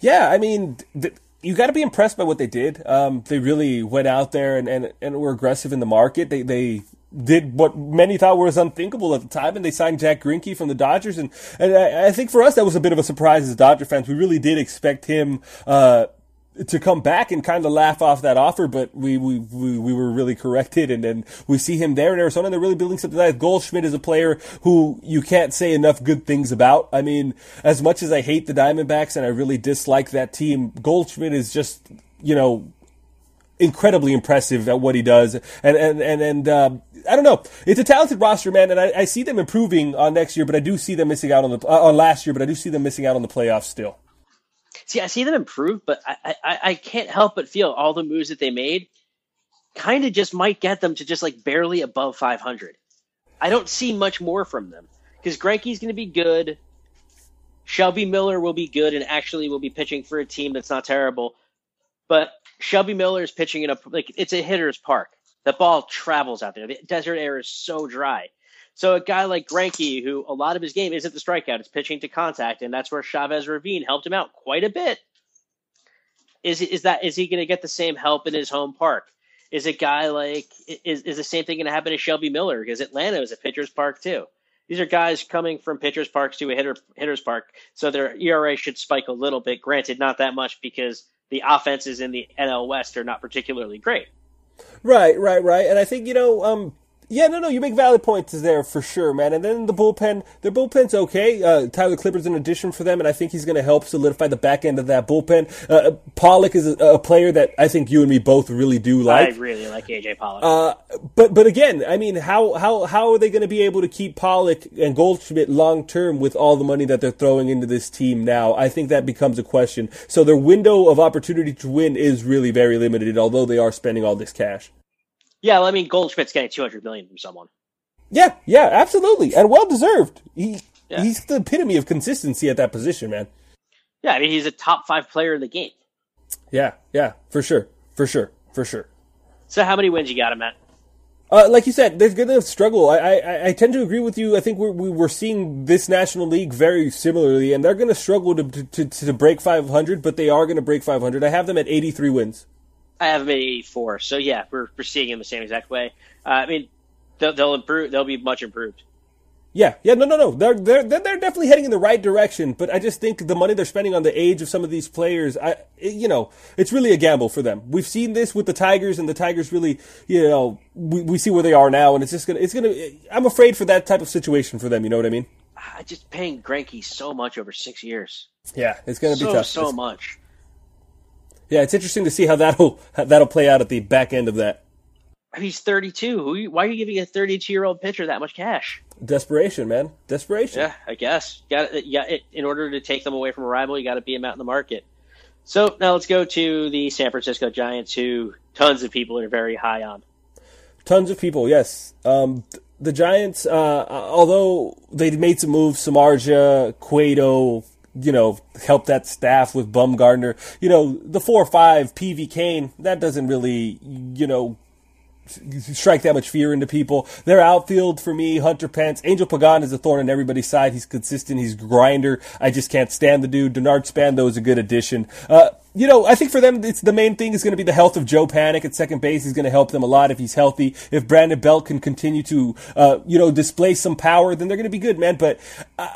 Yeah, I mean, th- you got to be impressed by what they did. Um, they really went out there and, and, and were aggressive in the market. They they did what many thought was unthinkable at the time, and they signed Zack Greinke from the Dodgers. And, and I, I, think for us that was a bit of a surprise as Dodger fans. We really did expect him. Uh, to come back and kind of laugh off that offer, but we, we, we, we were really corrected and then we see him there in Arizona they're really building something nice. Goldschmidt is a player who you can't say enough good things about. I mean, as much as I hate the Diamondbacks and I really dislike that team, Goldschmidt is just, you know, incredibly impressive at what he does. And, and, and, and, uh, I don't know. It's a talented roster, man, and I, I, see them improving on next year, but I do see them missing out on the, uh, on last year, but I do see them missing out on the playoffs still. See, I see them improve, but I, I, I can't help but feel all the moves that they made kind of just might get them to just like barely above 500. I don't see much more from them because Greinke's going to be good. Shelby Miller will be good and actually will be pitching for a team that's not terrible. But Shelby Miller is pitching in a like it's a hitter's park. The ball travels out there. The desert air is so dry. So a guy like Greinke, who a lot of his game isn't the strikeout, it's pitching to contact, and that's where Chavez Ravine helped him out quite a bit. Is is that is he going to get the same help in his home park? Is a guy like is is the same thing going to happen to Shelby Miller because Atlanta is a pitcher's park too? These are guys coming from pitcher's parks to a hitter hitter's park, so their ERA should spike a little bit. Granted, not that much because the offenses in the NL West are not particularly great. Right, right, right. And I think you know, um, yeah, no, no, you make valid points there for sure, man. And then the bullpen, their bullpen's okay. Uh, Tyler Clippard's an addition for them, and I think he's going to help solidify the back end of that bullpen. Uh, Pollock is a, a, player that I think you and me both really do like. I really like AJ Pollock. Uh, but but again, I mean, how how how are they going to be able to keep Pollock and Goldschmidt long term with all the money that they're throwing into this team now? I think that becomes a question. So their window of opportunity to win is really very limited, although they are spending all this cash. Yeah, well, I mean, Goldschmidt's getting two hundred million from someone. Yeah, yeah, absolutely, and well deserved. He Yeah. he's the epitome of consistency at that position, man. Yeah, I mean he's a top five player in the game. Yeah, yeah, for sure, for sure, for sure. So how many wins you got him at? Uh, like you said, they're going to struggle. I, I, I tend to agree with you. I think we're, we- we're seeing this National League very similarly, and they're going to struggle to, to, to break 500, but they are going to break 500. I have them at 83 wins. I have him at 84. So yeah, we're we're seeing him the same exact way. Uh, I mean, they'll, they'll improve. They'll be much improved. Yeah, yeah, no, no, no. They're, they're they're definitely heading in the right direction, but I just think the money they're spending on the age of some of these players, I, you know, it's really a gamble for them. We've seen this with the Tigers, and the Tigers really, you know, we, we see where they are now, and it's just gonna, it's gonna. I'm afraid for that type of situation for them. You know what I mean? I just paying Greinke so much over six years. Yeah, it's gonna be So tough. so It's- much. Yeah, it's interesting to see how that'll how that'll play out at the back end of that He's 32. Who? you- Why are you giving a 32 year old pitcher that much cash? desperation, man. Desperation. Yeah, I guess. Got yeah. In order to take them away from a rival, you got to beat them out in the market. So now let's go to the San Francisco Giants, who tons of people are very high on. Tons of people, yes. Um, the Giants, uh, although they made some moves, Samardzija, Cueto, you know, help that staff with Bumgarner. You know, the four or five Peavy Cain, that doesn't really, you know, strike that much fear into people. Their outfield for me, Hunter Pence, Angel Pagan is a thorn in everybody's side. He's consistent. He's grinder. I just can't stand the dude. Denard Spando is a good addition. Uh, you know, I think for them, it's the main thing is going to be the health of Joe Panik at second base. He's going to help them a lot if he's healthy. If Brandon Belt can continue to, uh, you know, display some power, then they're going to be good, man. But uh,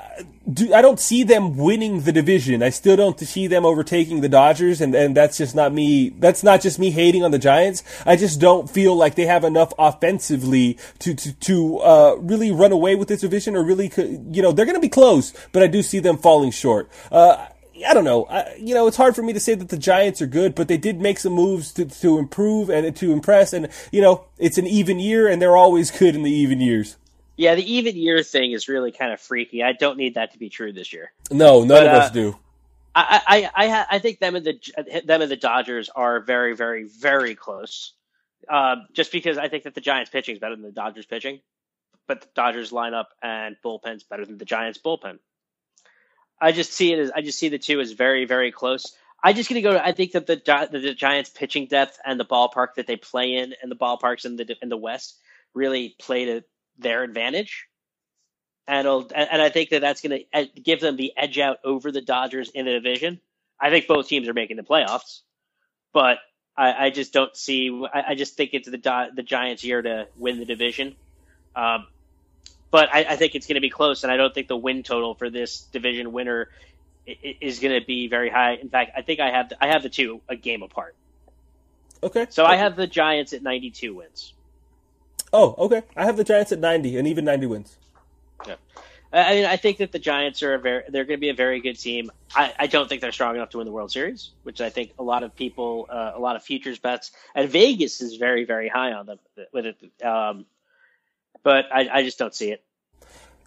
do, I don't see them winning the division. I still don't see them overtaking the Dodgers, and, and that's just not me. That's not just me hating on the Giants. I just don't feel like they have enough offensively to to, to uh, really run away with this division, or really, you know, they're going to be close, but I do see them falling short. Uh, I don't know. I, you know, it's hard for me to say that the Giants are good, but they did make some moves to, to improve and to impress. And, you know, it's an even year, and they're always good in the even years. Yeah, the even year thing is really kind of freaky. I don't need that to be true this year. No, none But, of uh, us do. I I I, I think them and the them and the Dodgers are very very very close. Um, just because I think that the Giants pitching is better than the Dodgers pitching, but the Dodgers lineup and bullpen's better than the Giants bullpen. I just see it as I just see the two as very very close. I just gonna go. I think that the the, Giants pitching depth and the ballpark that they play in and the ballparks in the in the West really play to their advantage. And, and I think that that's going to give them the edge out over the Dodgers in the division. I think both teams are making the playoffs, but I, I just don't see. I, I just think it's the the Giants' year to win the division. Um, but I, I think it's going to be close, and I don't think the win total for this division winner is going to be very high. In fact, I think I have I have the two a game apart. Okay. So I have the Giants at 92 wins. Oh, okay. I have the Giants at 90 and even 90 wins. Yeah. I I mean, I think that the Giants are a very, they're going to be a very good team. I, I don't think they're strong enough to win the World Series, which I think a lot of people, uh, a lot of futures bets, and Vegas is very, very high on them with it. Um, but I, I just don't see it.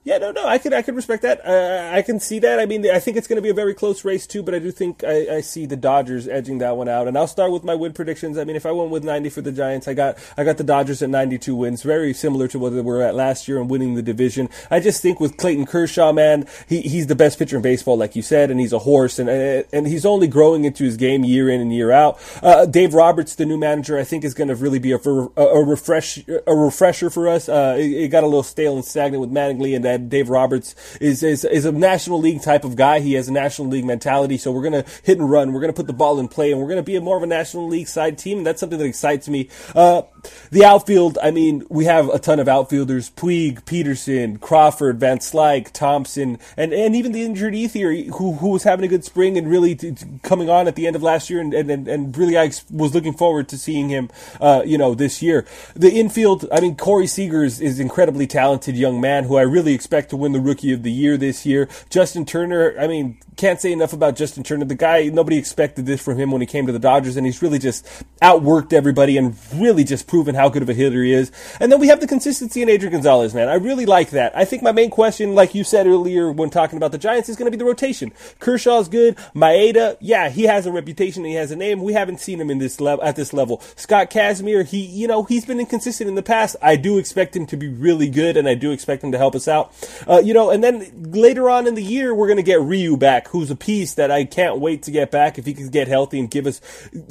Yeah, no, no, I could, I could respect that. Uh, I can see that. I mean, I think it's going to be a very close race too, but I do think I, I see the Dodgers edging that one out. And I'll start with my win predictions. I mean, if I went with 90 for the Giants, I got, I got the Dodgers at 92 wins, very similar to what they were at last year and winning the division. I just think with Clayton Kershaw, man, he, he's the best pitcher in baseball, like you said, and he's a horse, and and he's only growing into his game year in and year out. Uh, Dave Roberts, the new manager, I think is going to really be a, a, a refresh, a refresher for us. Uh, it, it got a little stale and stagnant with Mattingly, and that Dave Roberts is, is is a National League type of guy. He has a National League mentality, so we're gonna hit and run. We're gonna put the ball in play, and we're gonna be a more of a National League side team. And that's something that excites me. Uh, the outfield, I mean, we have a ton of outfielders: Puig, Pederson, Crawford, Van Slyke, Thompson, and and even the injured Ethier, who who was having a good spring and really t- coming on at the end of last year, and and, and really I was looking forward to seeing him, uh, you know, this year. The infield, I mean, Corey Seager is, is incredibly talented young man who I really expect to win the Rookie of the Year this year. Justin Turner, I mean, can't say enough about Justin Turner. The guy, nobody expected this from him when he came to the Dodgers, and he's really just outworked everybody and really just proven how good of a hitter he is. And then we have the consistency in Adrian Gonzalez, man. I really like that. I think my main question, like you said earlier when talking about the Giants, is going to be the rotation. Kershaw's good. Maeda, yeah, he has a reputation, he has a name. We haven't seen him in this level at this level. Scott Kazmir, he, you know, he's been inconsistent in the past. I do expect him to be really good, and I do expect him to help us out. Uh, you know, and then later on in the year, we're going to get Ryu back, who's a piece that I can't wait to get back. If he can get healthy and give us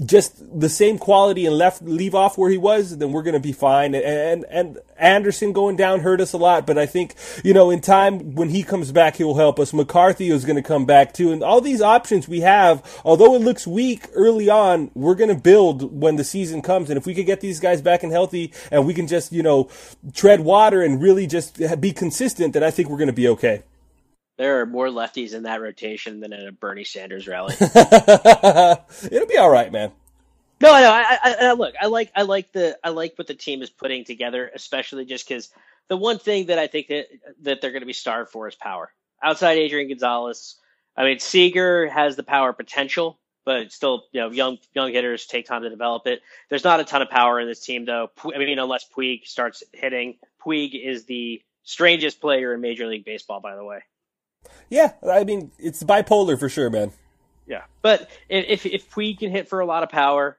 just the same quality and left leave off where he was, then we're going to be fine. And, and and Anderson going down hurt us a lot, but I think you know in time when he comes back, he will help us. McCarthy is going to come back too, and all these options we have, although it looks weak early on, we're going to build when the season comes. And if we could get these guys back and healthy, and we can just you know tread water and really just be consistent, then I think we're going to be okay. There are more lefties in that rotation than at a Bernie Sanders rally. It'll be all right, man. No, no. I, I, I look. I like. I like the. I like what the team is putting together, especially just because the one thing that I think that that they're going to be starved for is power. Outside Adrian Gonzalez, I mean Seager has the power potential, but still, you know, young young hitters take time to develop it. There's not a ton of power in this team, though. I mean, unless Puig starts hitting. Puig is the strangest player in Major League Baseball, by the way. Yeah, I mean it's bipolar for sure, man. Yeah, but if if Puig can hit for a lot of power,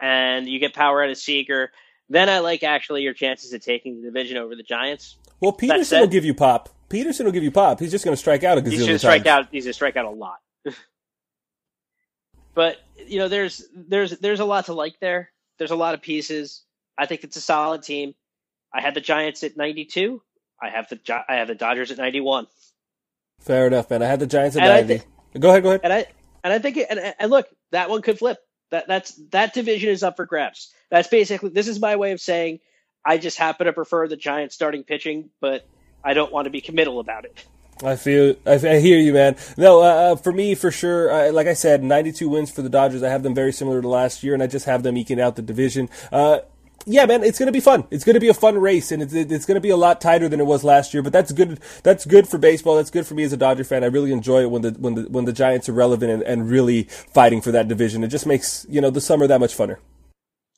and you get power out of Seager, then I like actually your chances of taking the division over the Giants. Well, Pederson said- will give you pop. Pederson will give you pop. He's just going to strike out a gazillion He's going to times. strike out. He's going to strike out a lot. but you know, there's there's there's a lot to like there. There's a lot of pieces. I think it's a solid team. I had the Giants at 92. I have the I have the Dodgers at 91. Fair enough, man. I had the Giants at And 90. thi- go ahead, go ahead. And I and I think it, and, and look, that one could flip. That that's that division is up for grabs. That's basically this is my way of saying I just happen to prefer the Giants starting pitching, but I don't want to be committal about it. I feel, I, I hear you, man. No, uh, uh, for me, for sure. Uh, like I said, 92 wins for the Dodgers. I have them very similar to last year, and I just have them eking out the division. Uh, yeah, man, it's gonna be fun. It's gonna be a fun race, and it's it's gonna be a lot tighter than it was last year. But that's good. That's good for baseball. That's good for me as a Dodger fan. I really enjoy it when the when the when the Giants are relevant and, and really fighting for that division. It just makes you know the summer that much funner.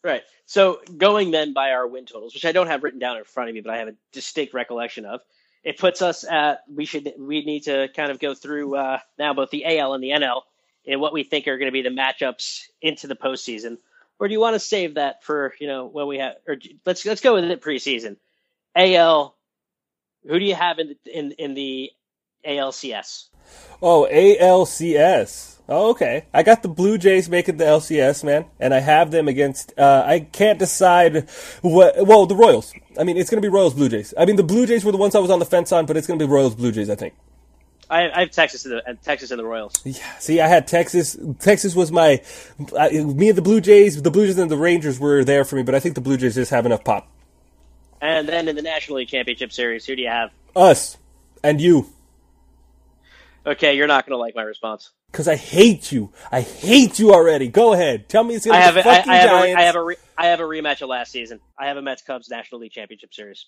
Right. So going then by our win totals, which I don't have written down in front of me, but I have a distinct recollection of, it puts us at we should we need to kind of go through uh, now both the AL and the NL and what we think are going to be the matchups into the postseason. Or do you want to save that for you know when we have? Or let's let's go with it preseason. AL. Who do you have in the, in in the ALCS? Oh, ALCS. Oh, okay. I got the Blue Jays making the LCS, man, and I have them against. Uh, I can't decide what. Well, the Royals. I mean, it's going to be Royals Blue Jays. I mean, the Blue Jays were the ones I was on the fence on, but it's going to be Royals Blue Jays. I think. I, I have Texas and the uh, Texas and the Royals. Yeah. See, I had Texas. Texas was my. I, me and the Blue Jays. The Blue Jays and the Rangers were there for me, but I think the Blue Jays just have enough pop. And then in the National League Championship Series, who do you have? Us and you, Okay, you're not going to like my response. because I hate you. I hate you already. Go ahead. Tell me it's going to be a, the I, fucking I have a. I have a re, I have a rematch of last season. I have a Mets Cubs National League Championship Series.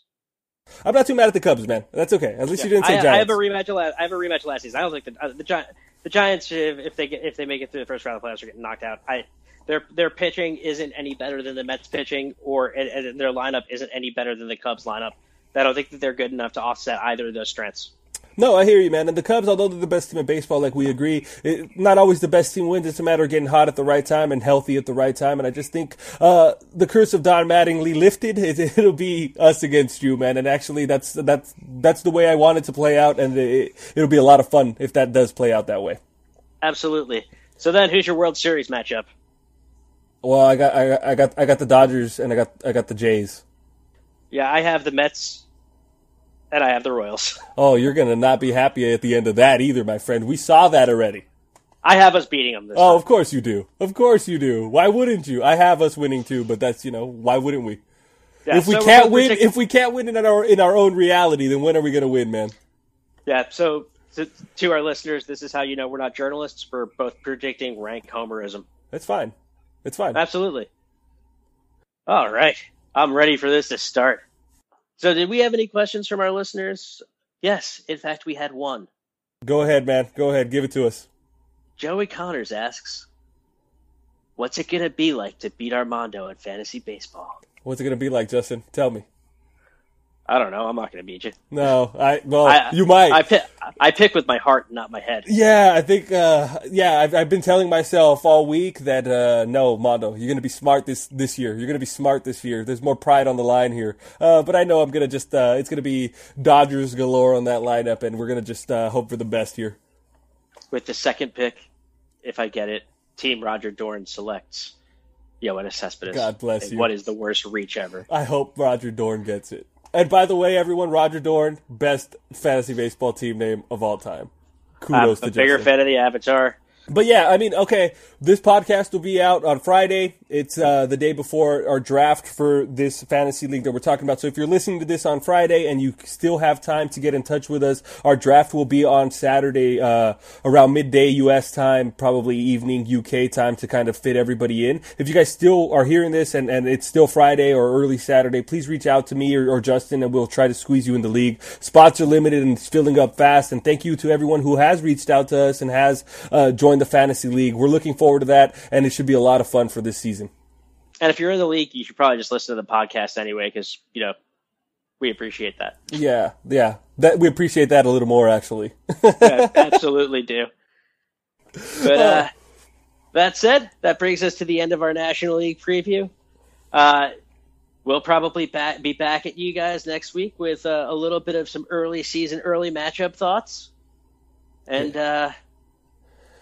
I'm not too mad at the Cubs, man. That's okay. At least you didn't say I, Giants. I have a rematch. Last, I have a rematch last season. I don't think the uh, the, Gi- the Giants, if, if they get if they make it through the first round of the playoffs, are getting knocked out. I their their pitching isn't any better than the Mets pitching, or and, and their lineup isn't any better than the Cubs lineup. I don't think that they're good enough to offset either of those strengths. No, I hear you, man. And the Cubs, although they're the best team in baseball, like we agree, it, not always the best team wins. It's a matter of getting hot at the right time and healthy at the right time. And I just think uh, the curse of Don Mattingly lifted. It, it'll be us against you, man. And actually, that's that's that's the way I want it to play out, and it, it'll be a lot of fun if that does play out that way. Absolutely. So then, who's your World Series matchup? Well, I got I, got- I got I got the Dodgers and I got I got the Jays. Yeah, I have the Mets, and I have the Royals. Oh, you're gonna not be happy at the end of that either, my friend. We saw that already. I have us beating them this Oh, time. of course you do. Of course you do. Why wouldn't you? I have us winning too, but that's you know why wouldn't we? Yeah, if we so can't win, predict- if we can't win in our in our own reality, then when are we gonna win, man? Yeah, so to, to our listeners, this is how you know we're not journalists. We're both predicting rank homerism. That's fine. It's fine. Absolutely. All right. I'm ready for this to start. So, did we have any questions from our listeners Yes, in fact, we had one. Go ahead, man. Go ahead. Give it to us. Joey Connors asks, What's it going to be like to beat Armando in fantasy baseball? What's it going to be like, Justin? Tell me. I don't know. I'm not going to beat you. No, I well, I, you might. I pick, I pick with my heart, not my head. yeah, I think. Uh, yeah, I've, I've been telling myself all week that uh, no, Mondo, you're going to be smart this this year. You're going to be smart this year. There's more pride on the line here. Uh, but I know I'm going to just. Uh, it's going to be Dodgers galore on that lineup, and we're going to just uh, hope for the best here. With the second pick, if I get it, Team Roger Dorn selects Yoenis Cespedes. God bless you. What is the worst reach ever? I hope Roger Dorn gets it. And by the way, everyone, Roger Dorn, best fantasy baseball team name of all time. Kudos I'm a to bigger Justin. fan of the Avatar. But yeah, I mean, okay, this podcast will be out on Friday. It's uh, the day before our draft for this fantasy league that we're talking about. So if you're listening to this on Friday and you still have time to get in touch with us, our draft will be on Saturday uh, around midday U.S. time, probably evening UK time to kind of fit everybody in. If you guys still are hearing this and, and it's still Friday or early Saturday, please reach out to me or, or Justin and we'll try to squeeze you in the league. Spots are limited and it's filling up fast. And thank you to everyone who has reached out to us and has uh, joined the fantasy league. We're looking forward to that, and it should be a lot of fun for this season. And if you're in the league, you should probably just listen to the podcast anyway, because you know we appreciate that. Yeah, yeah, that we appreciate that a little more actually. Yeah, absolutely do. But uh, that said, that brings us to the end of our National League preview. Uh, we'll probably be back at you guys next week with uh, a little bit of some early season, early matchup thoughts, and uh,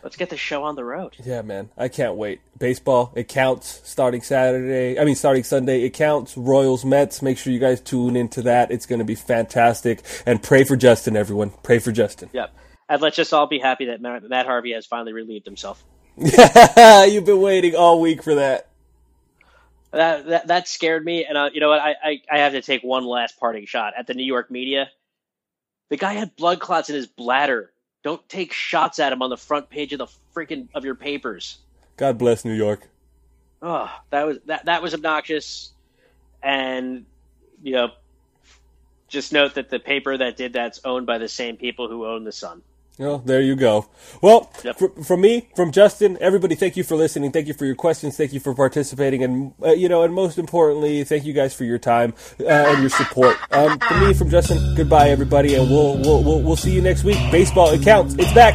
let's get the show on the road. yeah, man, I can't wait. Baseball, it counts. Starting Saturday, I mean starting Sunday, it counts. Royals, Mets. Make sure you guys tune into that. It's going to be fantastic. And pray for Justin, everyone. Pray for Justin. Yep. And let's just all be happy that Matt Harvey has finally relieved himself. You've been waiting all week for that. That that, that scared me, and uh, you know what? I, I I have to take one last parting shot at the New York media. The guy had blood clots in his bladder. Don't take shots at him on the front page of the freaking of your papers. God bless New York. Oh, that was that that was obnoxious, and you know, just note that the paper that did that's owned by the same people who own the Sun. Well, there you go. Well, Yep. fr- from me, from Justin, everybody, thank you for listening. Thank you for your questions. Thank you for participating, and uh, you know, and most importantly, thank you guys for your time uh, and your support. Um, from me, from Justin, goodbye, everybody, and we'll we'll we'll, we'll see you next week. Baseball, it counts. It's back.